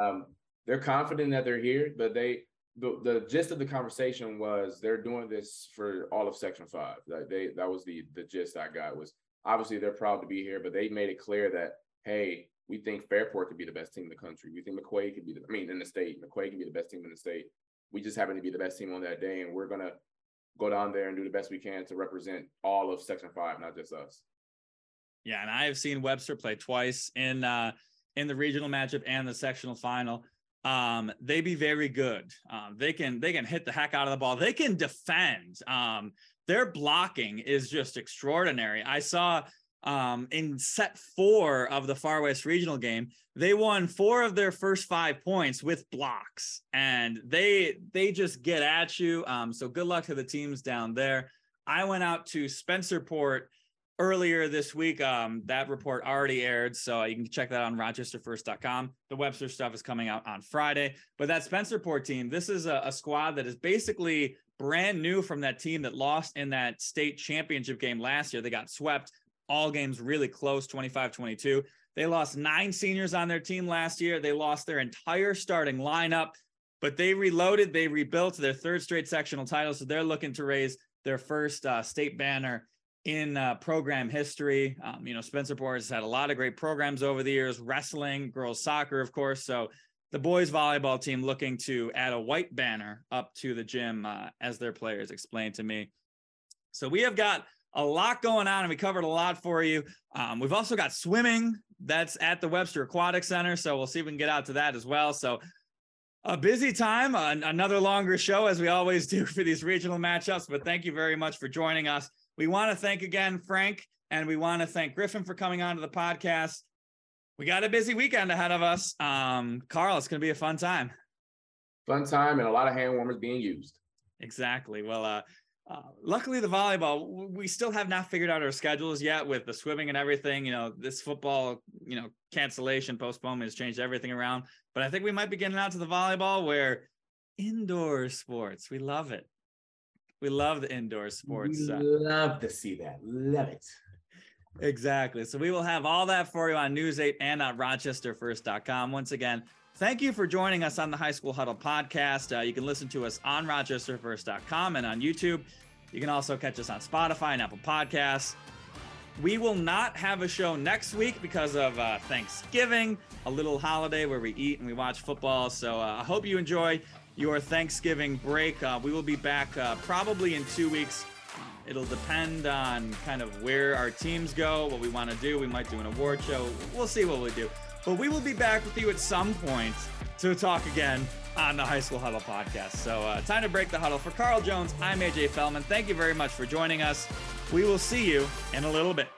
Um, they're confident that they're here, but they the, the gist of the conversation was they're doing this for all of section five. That they that was the the gist I got was obviously they're proud to be here, but they made it clear that hey, we think Fairport could be the best team in the country. We think McQuaid could be the I mean in the state. McQuaid can be the best team in the state. We just happen to be the best team on that day, and we're gonna go down there and do the best we can to represent all of section five, not just us. Yeah, and I have seen Webster play twice in uh in the regional matchup and the sectional final. Um, they be very good. Um, they can they can hit the heck out of the ball. They can defend. Um, their blocking is just extraordinary. I saw um, in set four of the Far West Regional game, they won four of their first five points with blocks, and they they just get at you. Um, so good luck to the teams down there. I went out to Spencerport earlier this week. Um, that report already aired, so you can check that on rochesterfirst.com. The Webster stuff is coming out on Friday. But that Spencerport team, this is a, a squad that is basically brand new from that team that lost in that state championship game last year. They got swept all games really close 25 22. They lost nine seniors on their team last year. They lost their entire starting lineup, but they reloaded, they rebuilt their third straight sectional title. So they're looking to raise their first uh, state banner in uh, program history. Um, you know, Spencerport has had a lot of great programs over the years, wrestling, girls soccer, of course. So the boys volleyball team looking to add a white banner up to the gym uh, as their players explained to me. So we have got a lot going on and we covered a lot for you. Um, we've also got swimming that's at the Webster Aquatic Center. So we'll see if we can get out to that as well. So a busy time, uh, another longer show as we always do for these regional matchups. But thank you very much for joining us. We want to thank again Frank and we want to thank Griffin for coming on to the podcast. We got a busy weekend ahead of us. Um, Carl, it's going to be a fun time. Fun time and a lot of hand warmers being used. Exactly. Well, uh, uh, luckily, the volleyball, we still have not figured out our schedules yet with the swimming and everything. You know, this football, you know, cancellation, postponement has changed everything around. But I think we might be getting out to the volleyball where indoor sports, we love it. We love the indoor sports. We love to see that. Love it. Exactly. So we will have all that for you on News 8 and on RochesterFirst.com. Once again, thank you for joining us on the High School Huddle podcast. Uh, you can listen to us on RochesterFirst.com and on YouTube. You can also catch us on Spotify and Apple Podcasts. We will not have a show next week because of uh, Thanksgiving, a little holiday where we eat and we watch football. So uh, I hope you enjoy your Thanksgiving break. Uh, we will be back uh, probably in two weeks. It'll depend on kind of where our teams go, what we want to do. We might do an award show. We'll see what we do. But we will be back with you at some point to talk again on the High School Huddle podcast. So, uh, time to break the huddle. For Carl Jones, I'm AJ Fellman. Thank you very much for joining us. We will see you in a little bit.